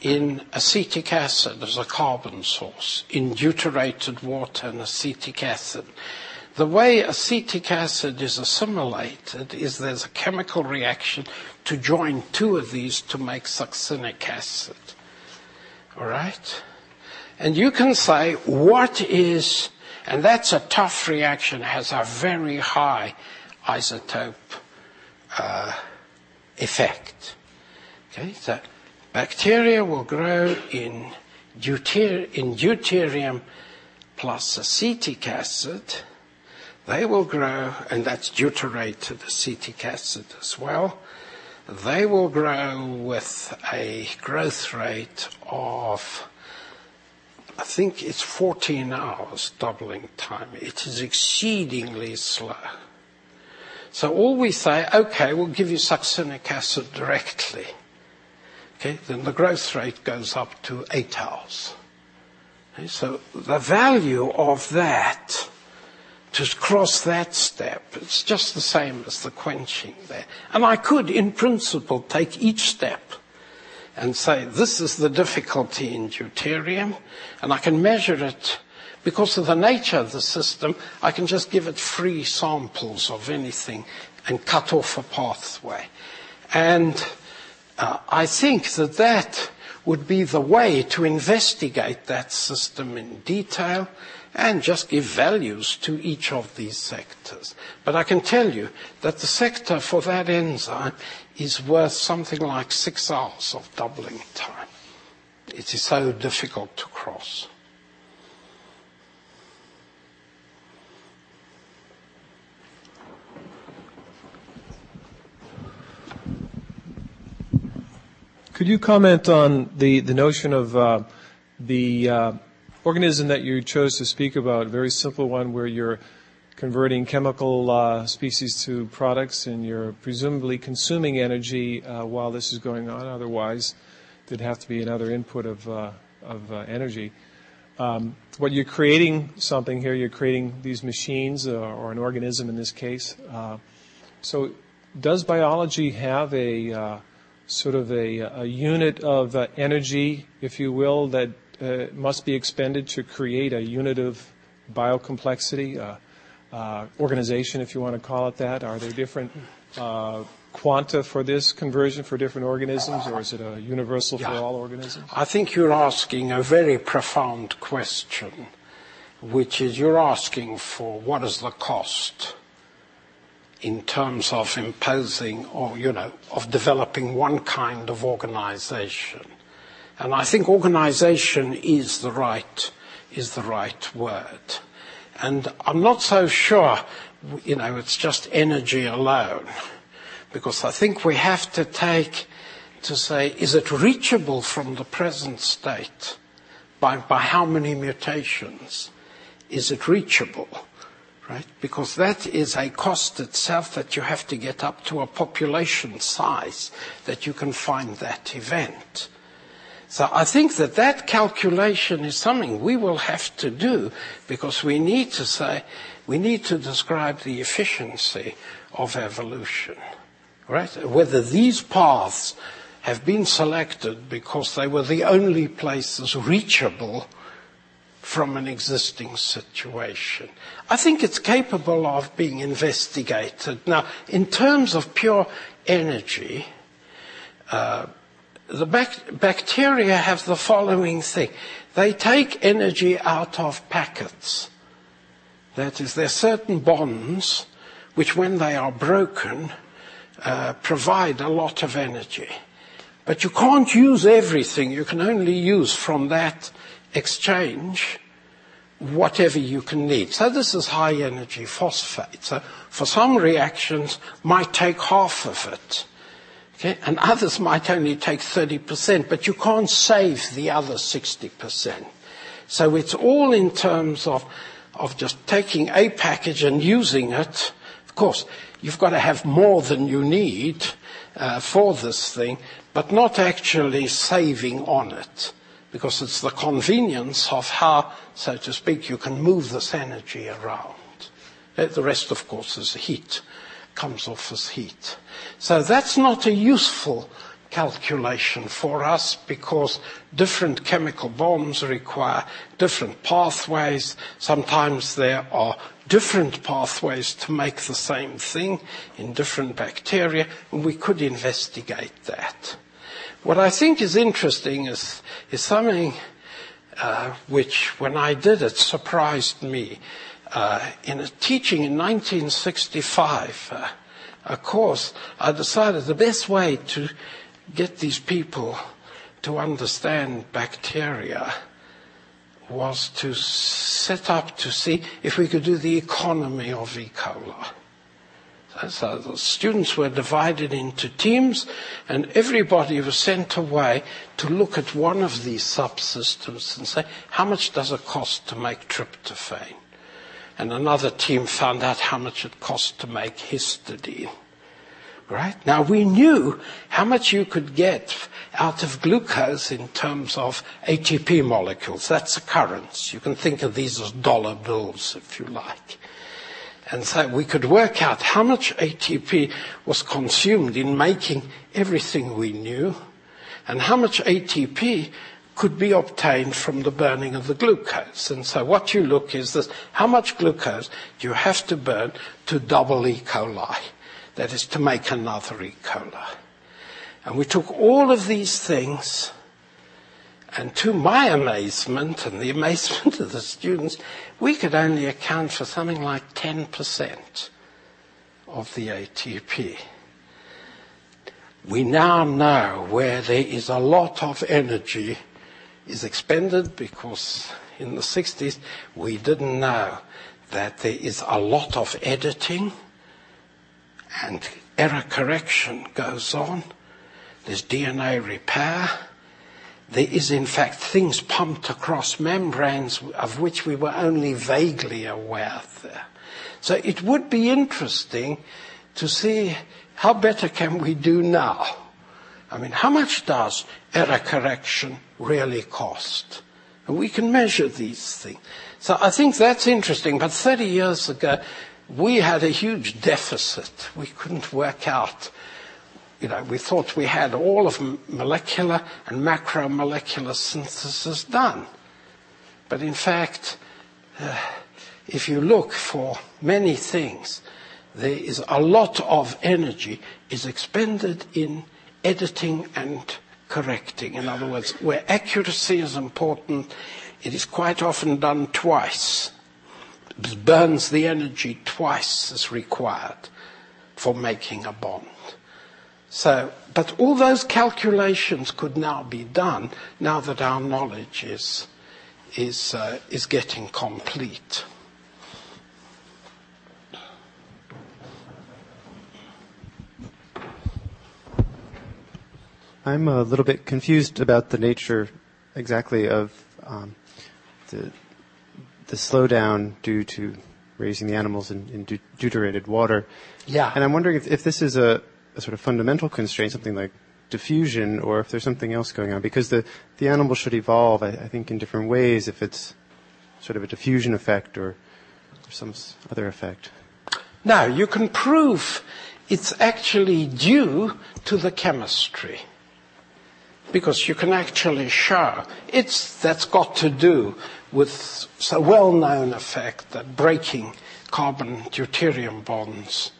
in acetic acid as a carbon source, in deuterated water and acetic acid, the way acetic acid is assimilated is there's a chemical reaction to join two of these to make succinic acid. All right? And you can say, what is, and that's a tough reaction, has a very high isotope uh, effect. Okay, so bacteria will grow in, deuter- in deuterium plus acetic acid. They will grow, and that's deuterated acetic acid as well. They will grow with a growth rate of I think it's 14 hours doubling time. It is exceedingly slow. So all we say, okay, we'll give you succinic acid directly. Okay, then the growth rate goes up to eight hours. Okay, so the value of that, to cross that step, it's just the same as the quenching there. And I could, in principle, take each step and say, this is the difficulty in deuterium, and I can measure it because of the nature of the system, I can just give it free samples of anything and cut off a pathway. And uh, I think that that would be the way to investigate that system in detail and just give values to each of these sectors. But I can tell you that the sector for that enzyme is worth something like six hours of doubling time. It is so difficult to cross. Could you comment on the, the notion of uh, the uh, organism that you chose to speak about, a very simple one where you're converting chemical uh, species to products and you're presumably consuming energy uh, while this is going on. Otherwise, there'd have to be another input of, uh, of uh, energy. Um, what you're creating something here, you're creating these machines uh, or an organism in this case. Uh, so, does biology have a sort of a, a unit of energy, if you will, that must be expended to create a unit of biocomplexity? Uh, organization, if you want to call it that? Are there different uh, quanta for this conversion for different organisms, or is it a universal for all organisms? I think you're asking a very profound question, which is you're asking for what is the cost in terms of imposing or, you know, of developing one kind of organization. And I think organization is the right, is the right word. And I'm not so sure, you know, it's just energy alone. Because I think we have to take to say, is it reachable from the present state? By, by how many mutations is it reachable? Right? Because that is a cost itself that you have to get up to a population size that you can find that event. So I think that that calculation is something we will have to do because we need to say, we need to describe the efficiency of evolution. Right? Whether these paths have been selected because they were the only places reachable from an existing situation. I think it's capable of being investigated. Now, in terms of pure energy, uh, the bac- bacteria have the following thing. They take energy out of packets. That is, there are certain bonds which, when they are broken, uh, provide a lot of energy. But you can't use everything. You can only use from that exchange whatever you can need. So this is high energy phosphate. So for some reactions might take half of it. Okay? And others might only take 30%, but you can't save the other 60%. So it's all in terms of, of just taking a package and using it. Of course, you've got to have more than you need uh, for this thing, but not actually saving on it, because it's the convenience of how, so to speak, you can move this energy around. Uh, the rest, of course, is heat, comes off as heat. So that's not a useful calculation for us because different chemical bonds require different pathways. Sometimes there are different pathways to make the same thing in different bacteria, and we could investigate that. What I think is interesting is, is something uh, which, when I did it, surprised me. Uh, in a teaching in 1965, uh, a course, I decided the best way to get these people to understand bacteria was to set up to see if we could do the economy of E. coli. So the students were divided into teams, and everybody was sent away to look at one of these subsystems and say, how much does it cost to make tryptophan? And another team found out how much it cost to make histidine. Right? Now we knew how much you could get out of glucose in terms of ATP molecules. That's a currents. You can think of these as dollar bills, if you like. And so we could work out how much ATP was consumed in making everything we knew and how much ATP could be obtained from the burning of the glucose. And so what you look is this, how much glucose do you have to burn to double E. coli? That is to make another E. coli. And we took all of these things and to my amazement and the amazement of the students, we could only account for something like 10% of the ATP. We now know where there is a lot of energy is expanded because in the 60s we didn't know that there is a lot of editing and error correction goes on. There's DNA repair there is in fact things pumped across membranes of which we were only vaguely aware there. So it would be interesting to see how better can we do now. I mean, how much does error correction really cost? And we can measure these things. So I think that's interesting. But 30 years ago, we had a huge deficit. We couldn't work out you know, we thought we had all of molecular and macromolecular synthesis done. But in fact, uh, if you look for many things, there is a lot of energy is expended in editing and correcting. In other words, where accuracy is important, it is quite often done twice. It burns the energy twice as required for making a bond. So, but all those calculations could now be done now that our knowledge is, is, uh, is getting complete. I'm a little bit confused about the nature exactly of um, the the slowdown due to raising the animals in, in deuterated water. Yeah. And I'm wondering if, if this is a, a sort of fundamental constraint, something like diffusion, or if there's something else going on. Because the, the animal should evolve, I, think, in different ways if it's sort of a diffusion effect or, or some other effect. Now, you can prove it's actually due to the chemistry. Because you can actually show it's, that's got to do with a well-known effect that breaking carbon deuterium bonds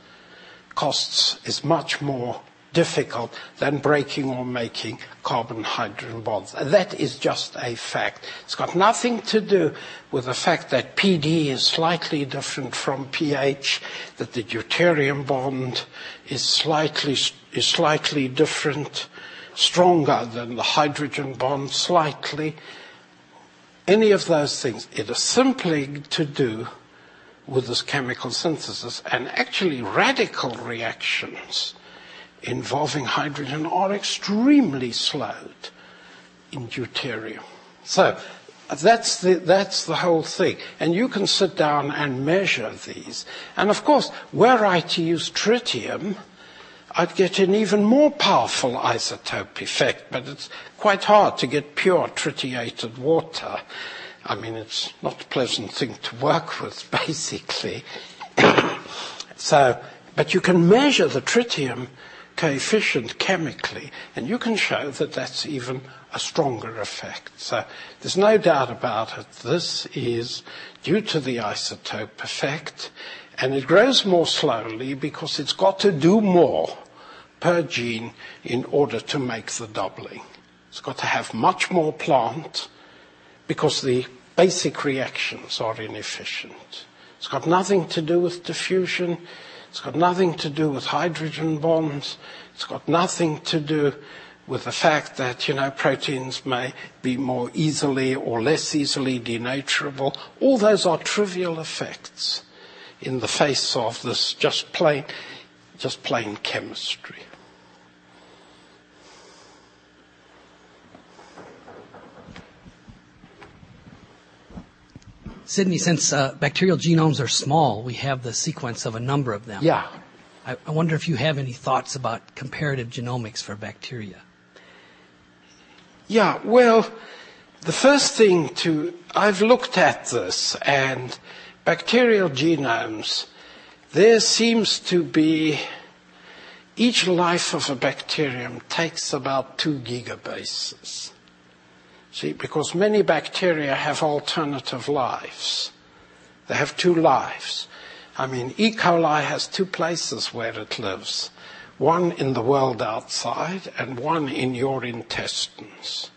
costs is much more difficult than breaking or making carbon hydrogen bonds. That is just a fact. It's got nothing to do with the fact that PD is slightly different from pH, that the deuterium bond is slightly, is slightly different, stronger than the hydrogen bond, slightly. Any of those things. It is simply to do with this chemical synthesis and actually radical reactions involving hydrogen are extremely slowed in deuterium. So that's the, that's the whole thing. And you can sit down and measure these. And of course, were I to use tritium, I'd get an even more powerful isotope effect, but it's quite hard to get pure tritiated water. I mean, it's not a pleasant thing to work with, basically. so, but you can measure the tritium coefficient chemically, and you can show that that's even a stronger effect. So there's no doubt about it. This is due to the isotope effect, and it grows more slowly because it's got to do more per gene in order to make the doubling. It's got to have much more plant because the basic reactions are inefficient. It's got nothing to do with diffusion. It's got nothing to do with hydrogen bonds. It's got nothing to do with the fact that, you know, proteins may be more easily or less easily denaturable. All those are trivial effects in the face of this just plain, just plain chemistry. Sydney, since uh, bacterial genomes are small, we have the sequence of a number of them. Yeah. I, I wonder if you have any thoughts about comparative genomics for bacteria. Yeah, well, the first thing to, I've looked at this and bacterial genomes, there seems to be, each life of a bacterium takes about two gigabases. See, because many bacteria have alternative lives. They have two lives. I mean, E. coli has two places where it lives. One in the world outside and one in your intestines.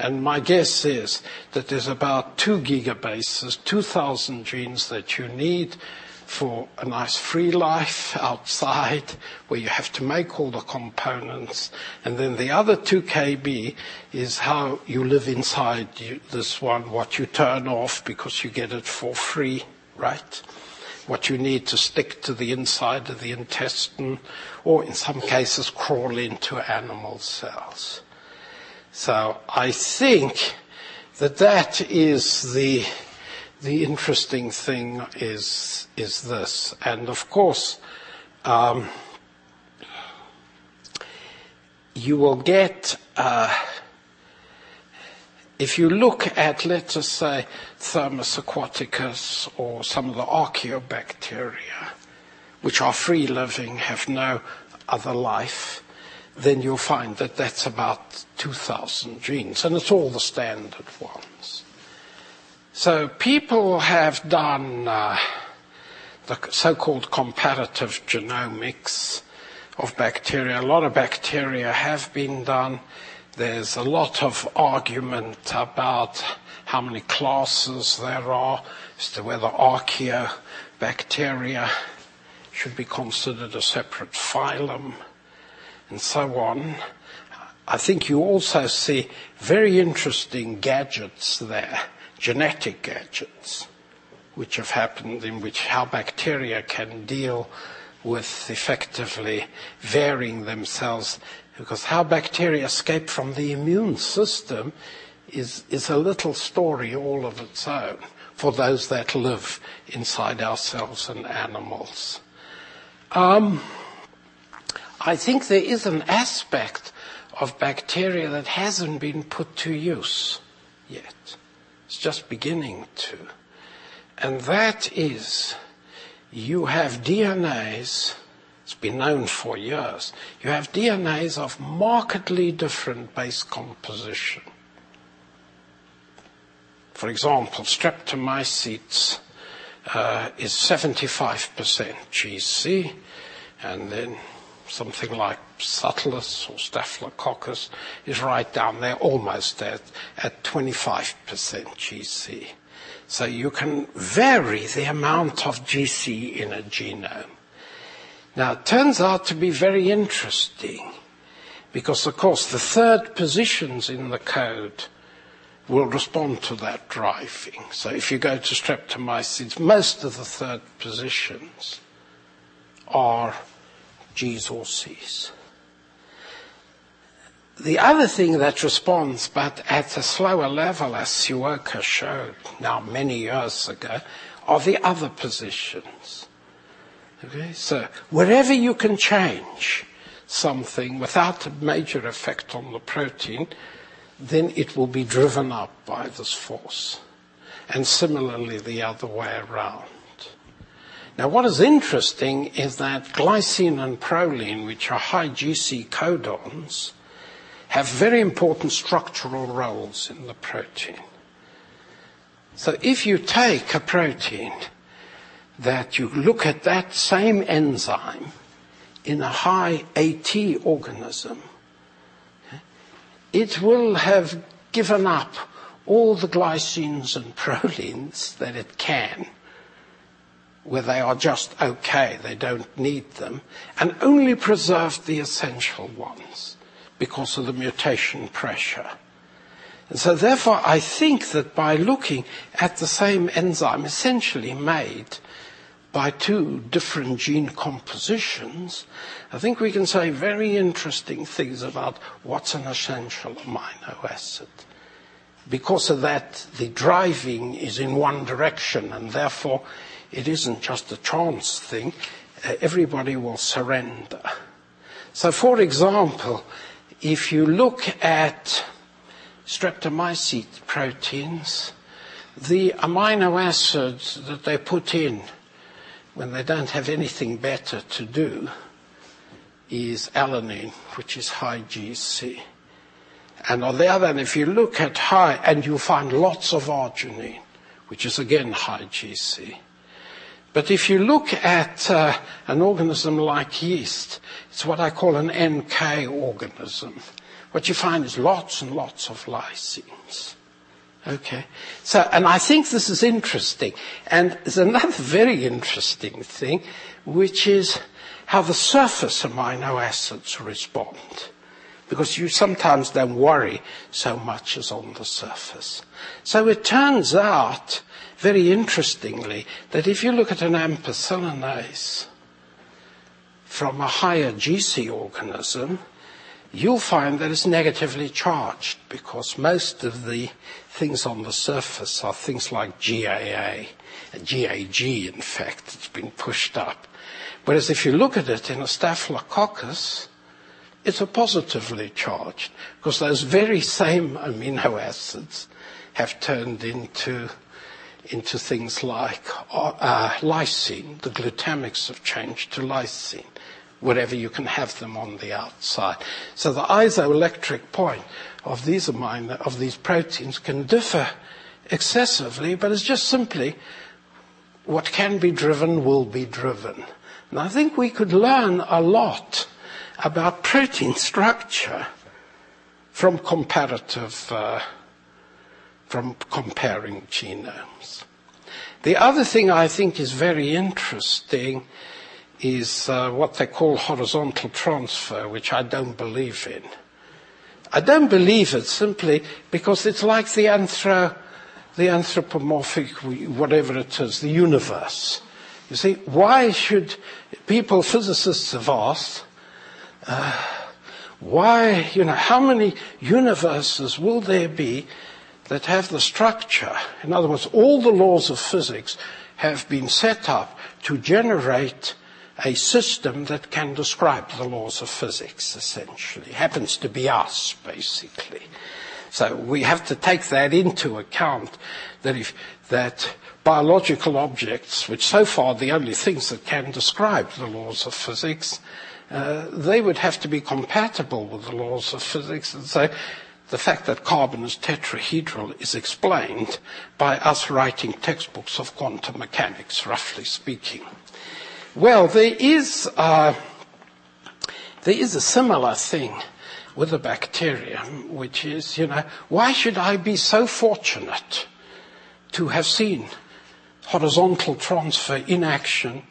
And my guess is that there's about two gigabases, 2,000 genes that you need for a nice free life outside where you have to make all the components. And then the other 2 KB is how you live inside this one, what you turn off because you get it for free, right? What you need to stick to the inside of the intestine, or in some cases crawl into animal cells. So I think that that is the the interesting thing is is this, and of course, um, you will get. Uh, if you look at, let's just say, Thermus aquaticus or some of the archaeobacteria, which are free living, have no other life, then you'll find that that's about 2,000 genes, and it's all the standard ones. So people have done uh, the so-called comparative genomics of bacteria. A lot of bacteria have been done. There's a lot of argument about how many classes there are as to whether archaeobacteria should be considered a separate phylum and so on. I think you also see very interesting gadgets there genetic gadgets which have happened in which how bacteria can deal with effectively varying themselves Because how bacteria escape from the immune system is, is a little story all of its own for those that live inside ourselves and animals. Um, I think there is an aspect of bacteria that hasn't been put to use yet. It's just beginning to. And that is, you have DNAs it's been known for years. You have DNAs of markedly different base composition. For example, streptomycetes uh, is 75% GC, and then something like Subtilis or Staphylococcus is right down there, almost at, at 25% GC. So you can vary the amount of GC in a genome. Now, it turns out to be very interesting because, of course, the third positions in the code will respond to that driving. So if you go to streptomyces, most of the third positions are Or C's. The other thing that responds, but at a slower level, as Sueoka showed now many years ago, are the other positions. Okay, so wherever you can change something without a major effect on the protein, then it will be driven up by this force. And similarly, the other way around. Now, what is interesting is that glycine and proline, which are high GC codons, have very important structural roles in the protein. So if you take a protein that you look at that same enzyme in a high AT organism, it will have given up all the glycines and prolines that it can, where they are just okay, they don't need them, and only preserved the essential ones because of the mutation pressure. And so therefore I think that by looking at the same enzyme essentially made by two different gene compositions, I think we can say very interesting things about what's an essential amino acid. Because of that, the driving is in one direction, and therefore it isn't just a chance thing. Uh, everybody will surrender. So, for example, if you look at streptomycete proteins, the amino acids that they put in when they don't have anything better to do is alanine, which is high GC. And on the other hand, if you look at high, and you find lots of arginine, which is again high GC. But if you look at uh, an organism like yeast, it's what I call an NK organism. What you find is lots and lots of lysines. Okay. So, and I think this is interesting. And there's another very interesting thing, which is how the surface amino acids respond. Because you sometimes don't worry so much as on the surface. So it turns out, very interestingly, that if you look at an ampicillinase from a higher GC organism, you'll find that it's negatively charged because most of the things on the surface are things like GAA, GAG in fact, it's been pushed up. Whereas if you look at it in a staphylococcus, it's a positively charged because those very same amino acids have turned into into things like uh, lysine. The glutamics have changed to lysine wherever you can have them on the outside. So the isoelectric point of these amino, of these proteins can differ excessively, but it's just simply what can be driven will be driven. And I think we could learn a lot about protein structure from comparative, uh, from comparing genomes. The other thing I think is very interesting is uh, what they call horizontal transfer, which I don't believe in. I don't believe it simply because it's like the anthro, the anthropomorphic, whatever it is, the universe. You see, why should people, physicists have asked, uh, Why, you know, how many universes will there be that have the structure? In other words, all the laws of physics have been set up to generate a system that can describe the laws of physics, essentially. It happens to be us, basically. So we have to take that into account that if, that biological objects, which so far are the only things that can describe the laws of physics, uh, they would have to be compatible with the laws of physics. And so the fact that carbon is tetrahedral is explained by us writing textbooks of quantum mechanics, roughly speaking. Well, there is, uh, there is a similar thing with the bacterium, which is, you know, why should I be so fortunate to have seen horizontal transfer in action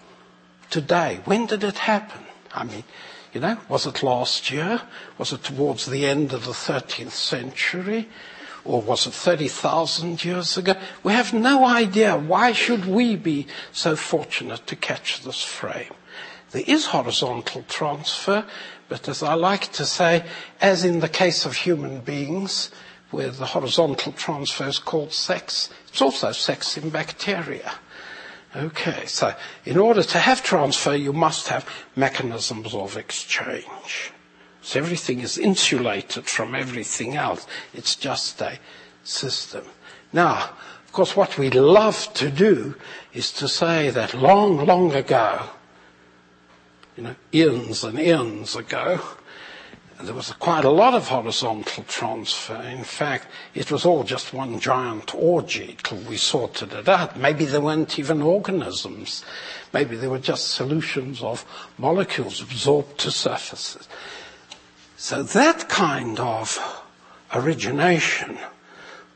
today? When did it happen? I mean, you know, was it last year? Was it towards the end of the 13th century? Or was it 30,000 years ago? We have no idea. Why should we be so fortunate to catch this frame? There is horizontal transfer, but as I like to say, as in the case of human beings, where the horizontal transfer is called sex, it's also sex in bacteria. Okay, so in order to have transfer, you must have mechanisms of exchange. So everything is insulated from everything else. It's just a system. Now, of course, what we love to do is to say that long, long ago, you know, eons and eons ago, there was quite a lot of horizontal transfer. In fact, it was all just one giant orgy till we sorted it out. Maybe there weren't even organisms. Maybe they were just solutions of molecules absorbed to surfaces. So that kind of origination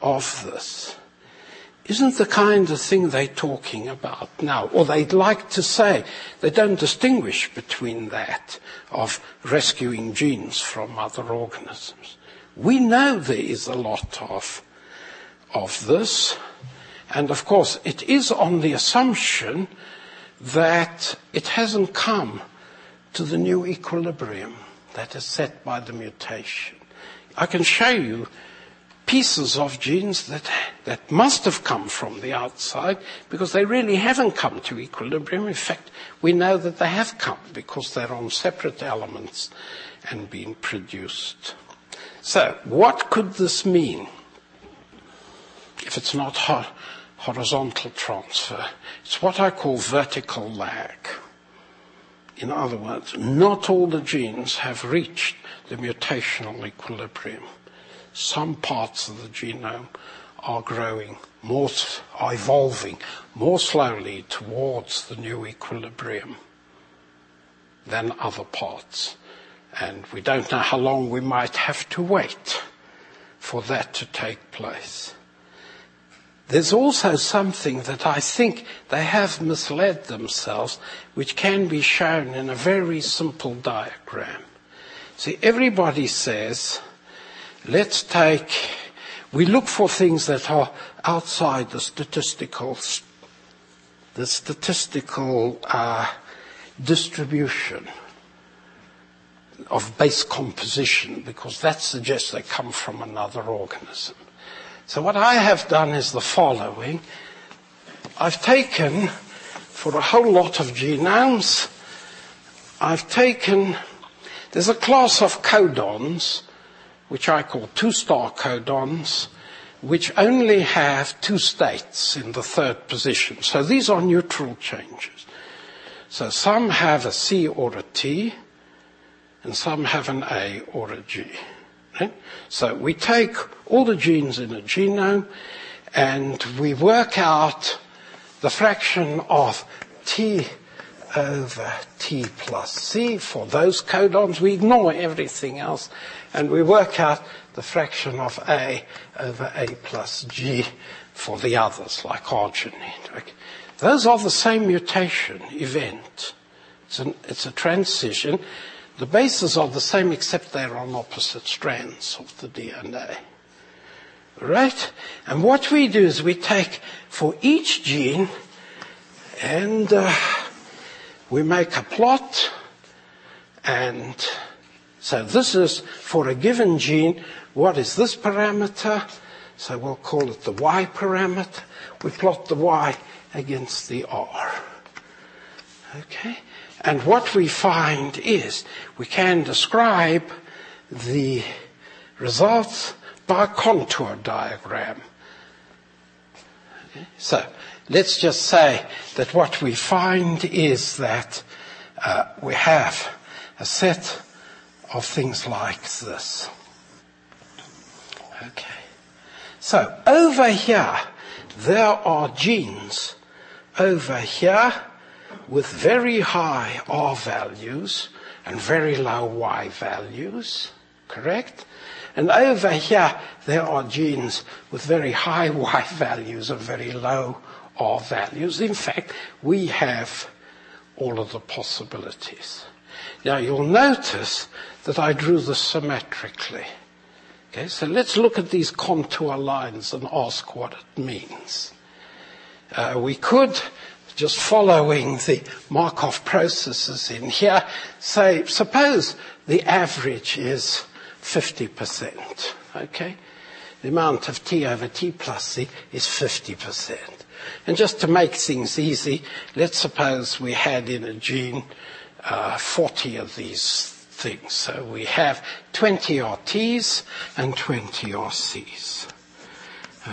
of this isn't the kind of thing they're talking about now, or they'd like to say. They don't distinguish between that of rescuing genes from other organisms. We know there is a lot of, of this, and of course it is on the assumption that it hasn't come to the new equilibrium that is set by the mutation. I can show you pieces of genes that, that must have come from the outside because they really haven't come to equilibrium. In fact, we know that they have come because they're on separate elements and being produced. So, what could this mean if it's not horizontal transfer? It's what I call vertical lag. In other words, not all the genes have reached the mutational equilibrium some parts of the genome are growing more, are evolving more slowly towards the new equilibrium than other parts. And we don't know how long we might have to wait for that to take place. There's also something that I think they have misled themselves, which can be shown in a very simple diagram. See, everybody says let's take, we look for things that are outside the statistical, the statistical uh, distribution of base composition because that suggests they come from another organism. So what I have done is the following. I've taken, for a whole lot of genomes, I've taken, there's a class of codons which I call two-star codons, which only have two states in the third position. So these are neutral changes. So some have a C or a T, and some have an A or a G. Right? So we take all the genes in a genome, and we work out the fraction of T over T plus C for those codons. We ignore everything else and we work out the fraction of A over A plus G for the others, like arginine. Okay. Those are the same mutation event. It's, an, it's a transition. The bases are the same except they're on opposite strands of the DNA. Right? And what we do is we take for each gene and uh, we make a plot and So this is for a given gene, what is this parameter? So we'll call it the Y parameter. We plot the Y against the R. Okay? And what we find is we can describe the results by a contour diagram. Okay? So let's just say that what we find is that uh, we have a set of things like this. Okay. So over here, there are genes over here with very high R values and very low Y values, correct? And over here, there are genes with very high Y values and very low R values. In fact, we have all of the possibilities. Now you'll notice that I drew this symmetrically. Okay, so let's look at these contour lines and ask what it means. Uh, we could, just following the Markov processes in here, say, suppose the average is 50%, okay? The amount of T over T plus C is 50%. And just to make things easy, let's suppose we had in a gene uh, 40 of these things. So we have 20 RTs and 20 RCs.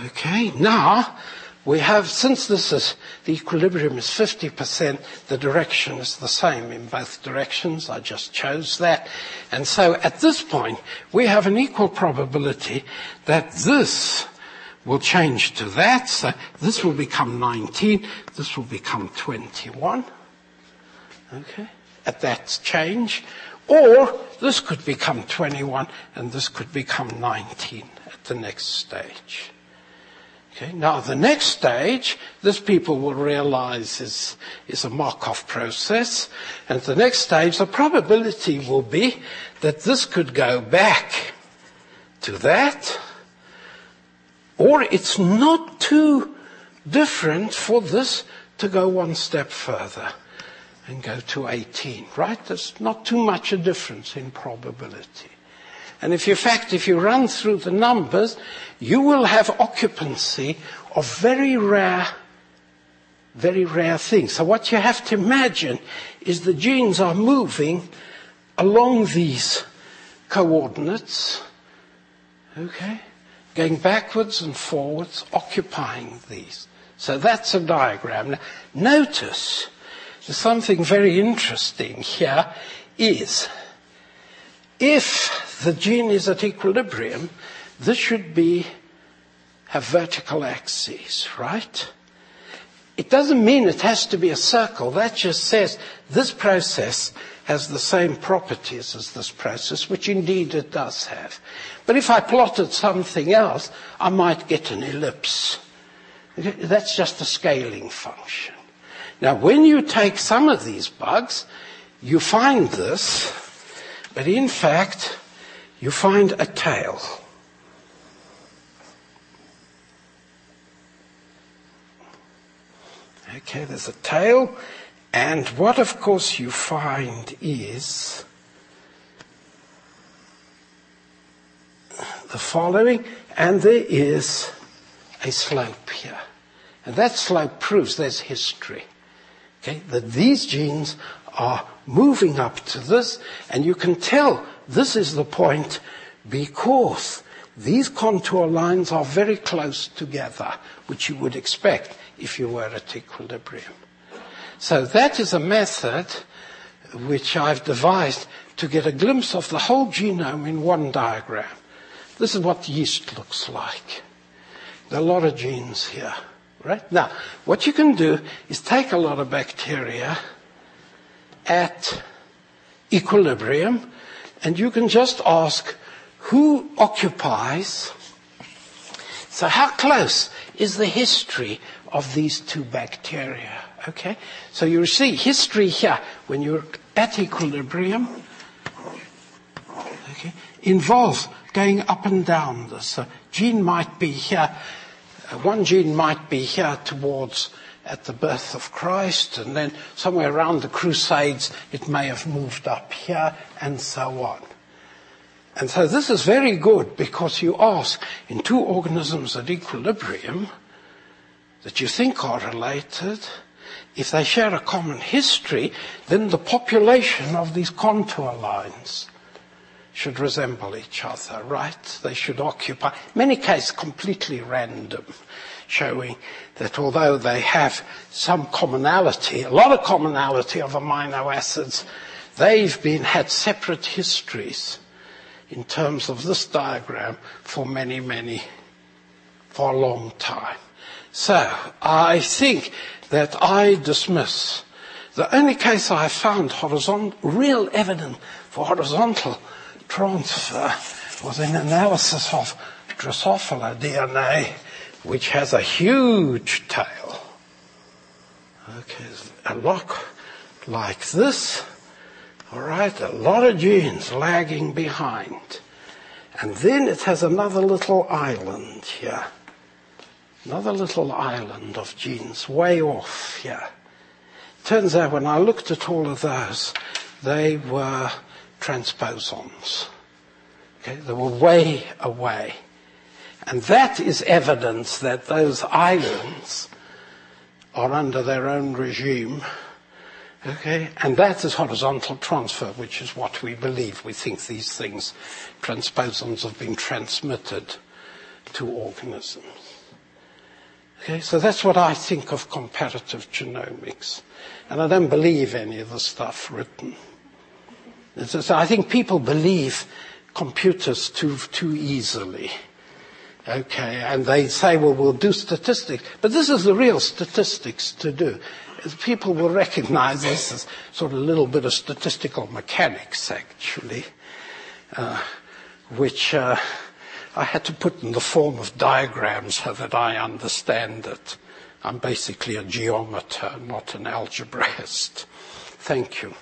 Okay, now we have, since this is, the equilibrium is 50%, the direction is the same in both directions. I just chose that. And so at this point, we have an equal probability that this will change to that. So this will become 19, this will become 21. Okay, at that change. Or this could become 21 and this could become 19 at the next stage. Okay, now the next stage, this people will realize is, is a Markov process. And the next stage, the probability will be that this could go back to that, or it's not too different for this to go one step further and go to 18, right? There's not too much a difference in probability. And if you, fact, if you run through the numbers, you will have occupancy of very rare, very rare things. So what you have to imagine is the genes are moving along these coordinates, okay? Going backwards and forwards, occupying these. So that's a diagram. Now, notice something very interesting here is if the gene is at equilibrium, this should be have vertical axes, right? It doesn't mean it has to be a circle. That just says this process has the same properties as this process, which indeed it does have. But if I plotted something else, I might get an ellipse. That's just a scaling function. Now, when you take some of these bugs, you find this, but in fact, you find a tail. Okay, there's a tail, and what of course you find is the following, and there is a slope here. And that slope proves there's history. Okay, that these genes are moving up to this, and you can tell this is the point because these contour lines are very close together, which you would expect if you were at equilibrium. So that is a method which I've devised to get a glimpse of the whole genome in one diagram. This is what yeast looks like. There are a lot of genes here. Right? Now, what you can do is take a lot of bacteria at equilibrium and you can just ask who occupies. So how close is the history of these two bacteria? Okay? So you see history here when you're at equilibrium. Okay? Involves going up and down this. So gene might be here uh, one gene might be here towards at the birth of Christ, and then somewhere around the Crusades it may have moved up here, and so on. And so this is very good because you ask in two organisms at equilibrium that you think are related, if they share a common history, then the population of these contour lines should resemble each other, right? They should occupy, many cases, completely random, showing that although they have some commonality, a lot of commonality of amino acids, they've been had separate histories in terms of this diagram for many, many, for a long time. So I think that I dismiss the only case I found horizontal, real evidence for horizontal transfer was in analysis of Drosophila DNA, which has a huge tail. Okay, a lock like this. All right, a lot of genes lagging behind. And then it has another little island here. Another little island of genes way off here. Turns out when I looked at all of those, they were transposons. Okay, they were way away. And that is evidence that those islands are under their own regime. Okay, and that is horizontal transfer, which is what we believe. We think these things, transposons, have been transmitted to organisms. Okay, so that's what I think of comparative genomics. And I don't believe any of the stuff written. So I think people believe computers too, too easily. Okay, and they say, well, we'll do statistics. But this is the real statistics to do. People will recognize this as sort of a little bit of statistical mechanics, actually, uh, which uh, I had to put in the form of diagrams so that I understand it. I'm basically a geometer, not an algebraist. Thank you.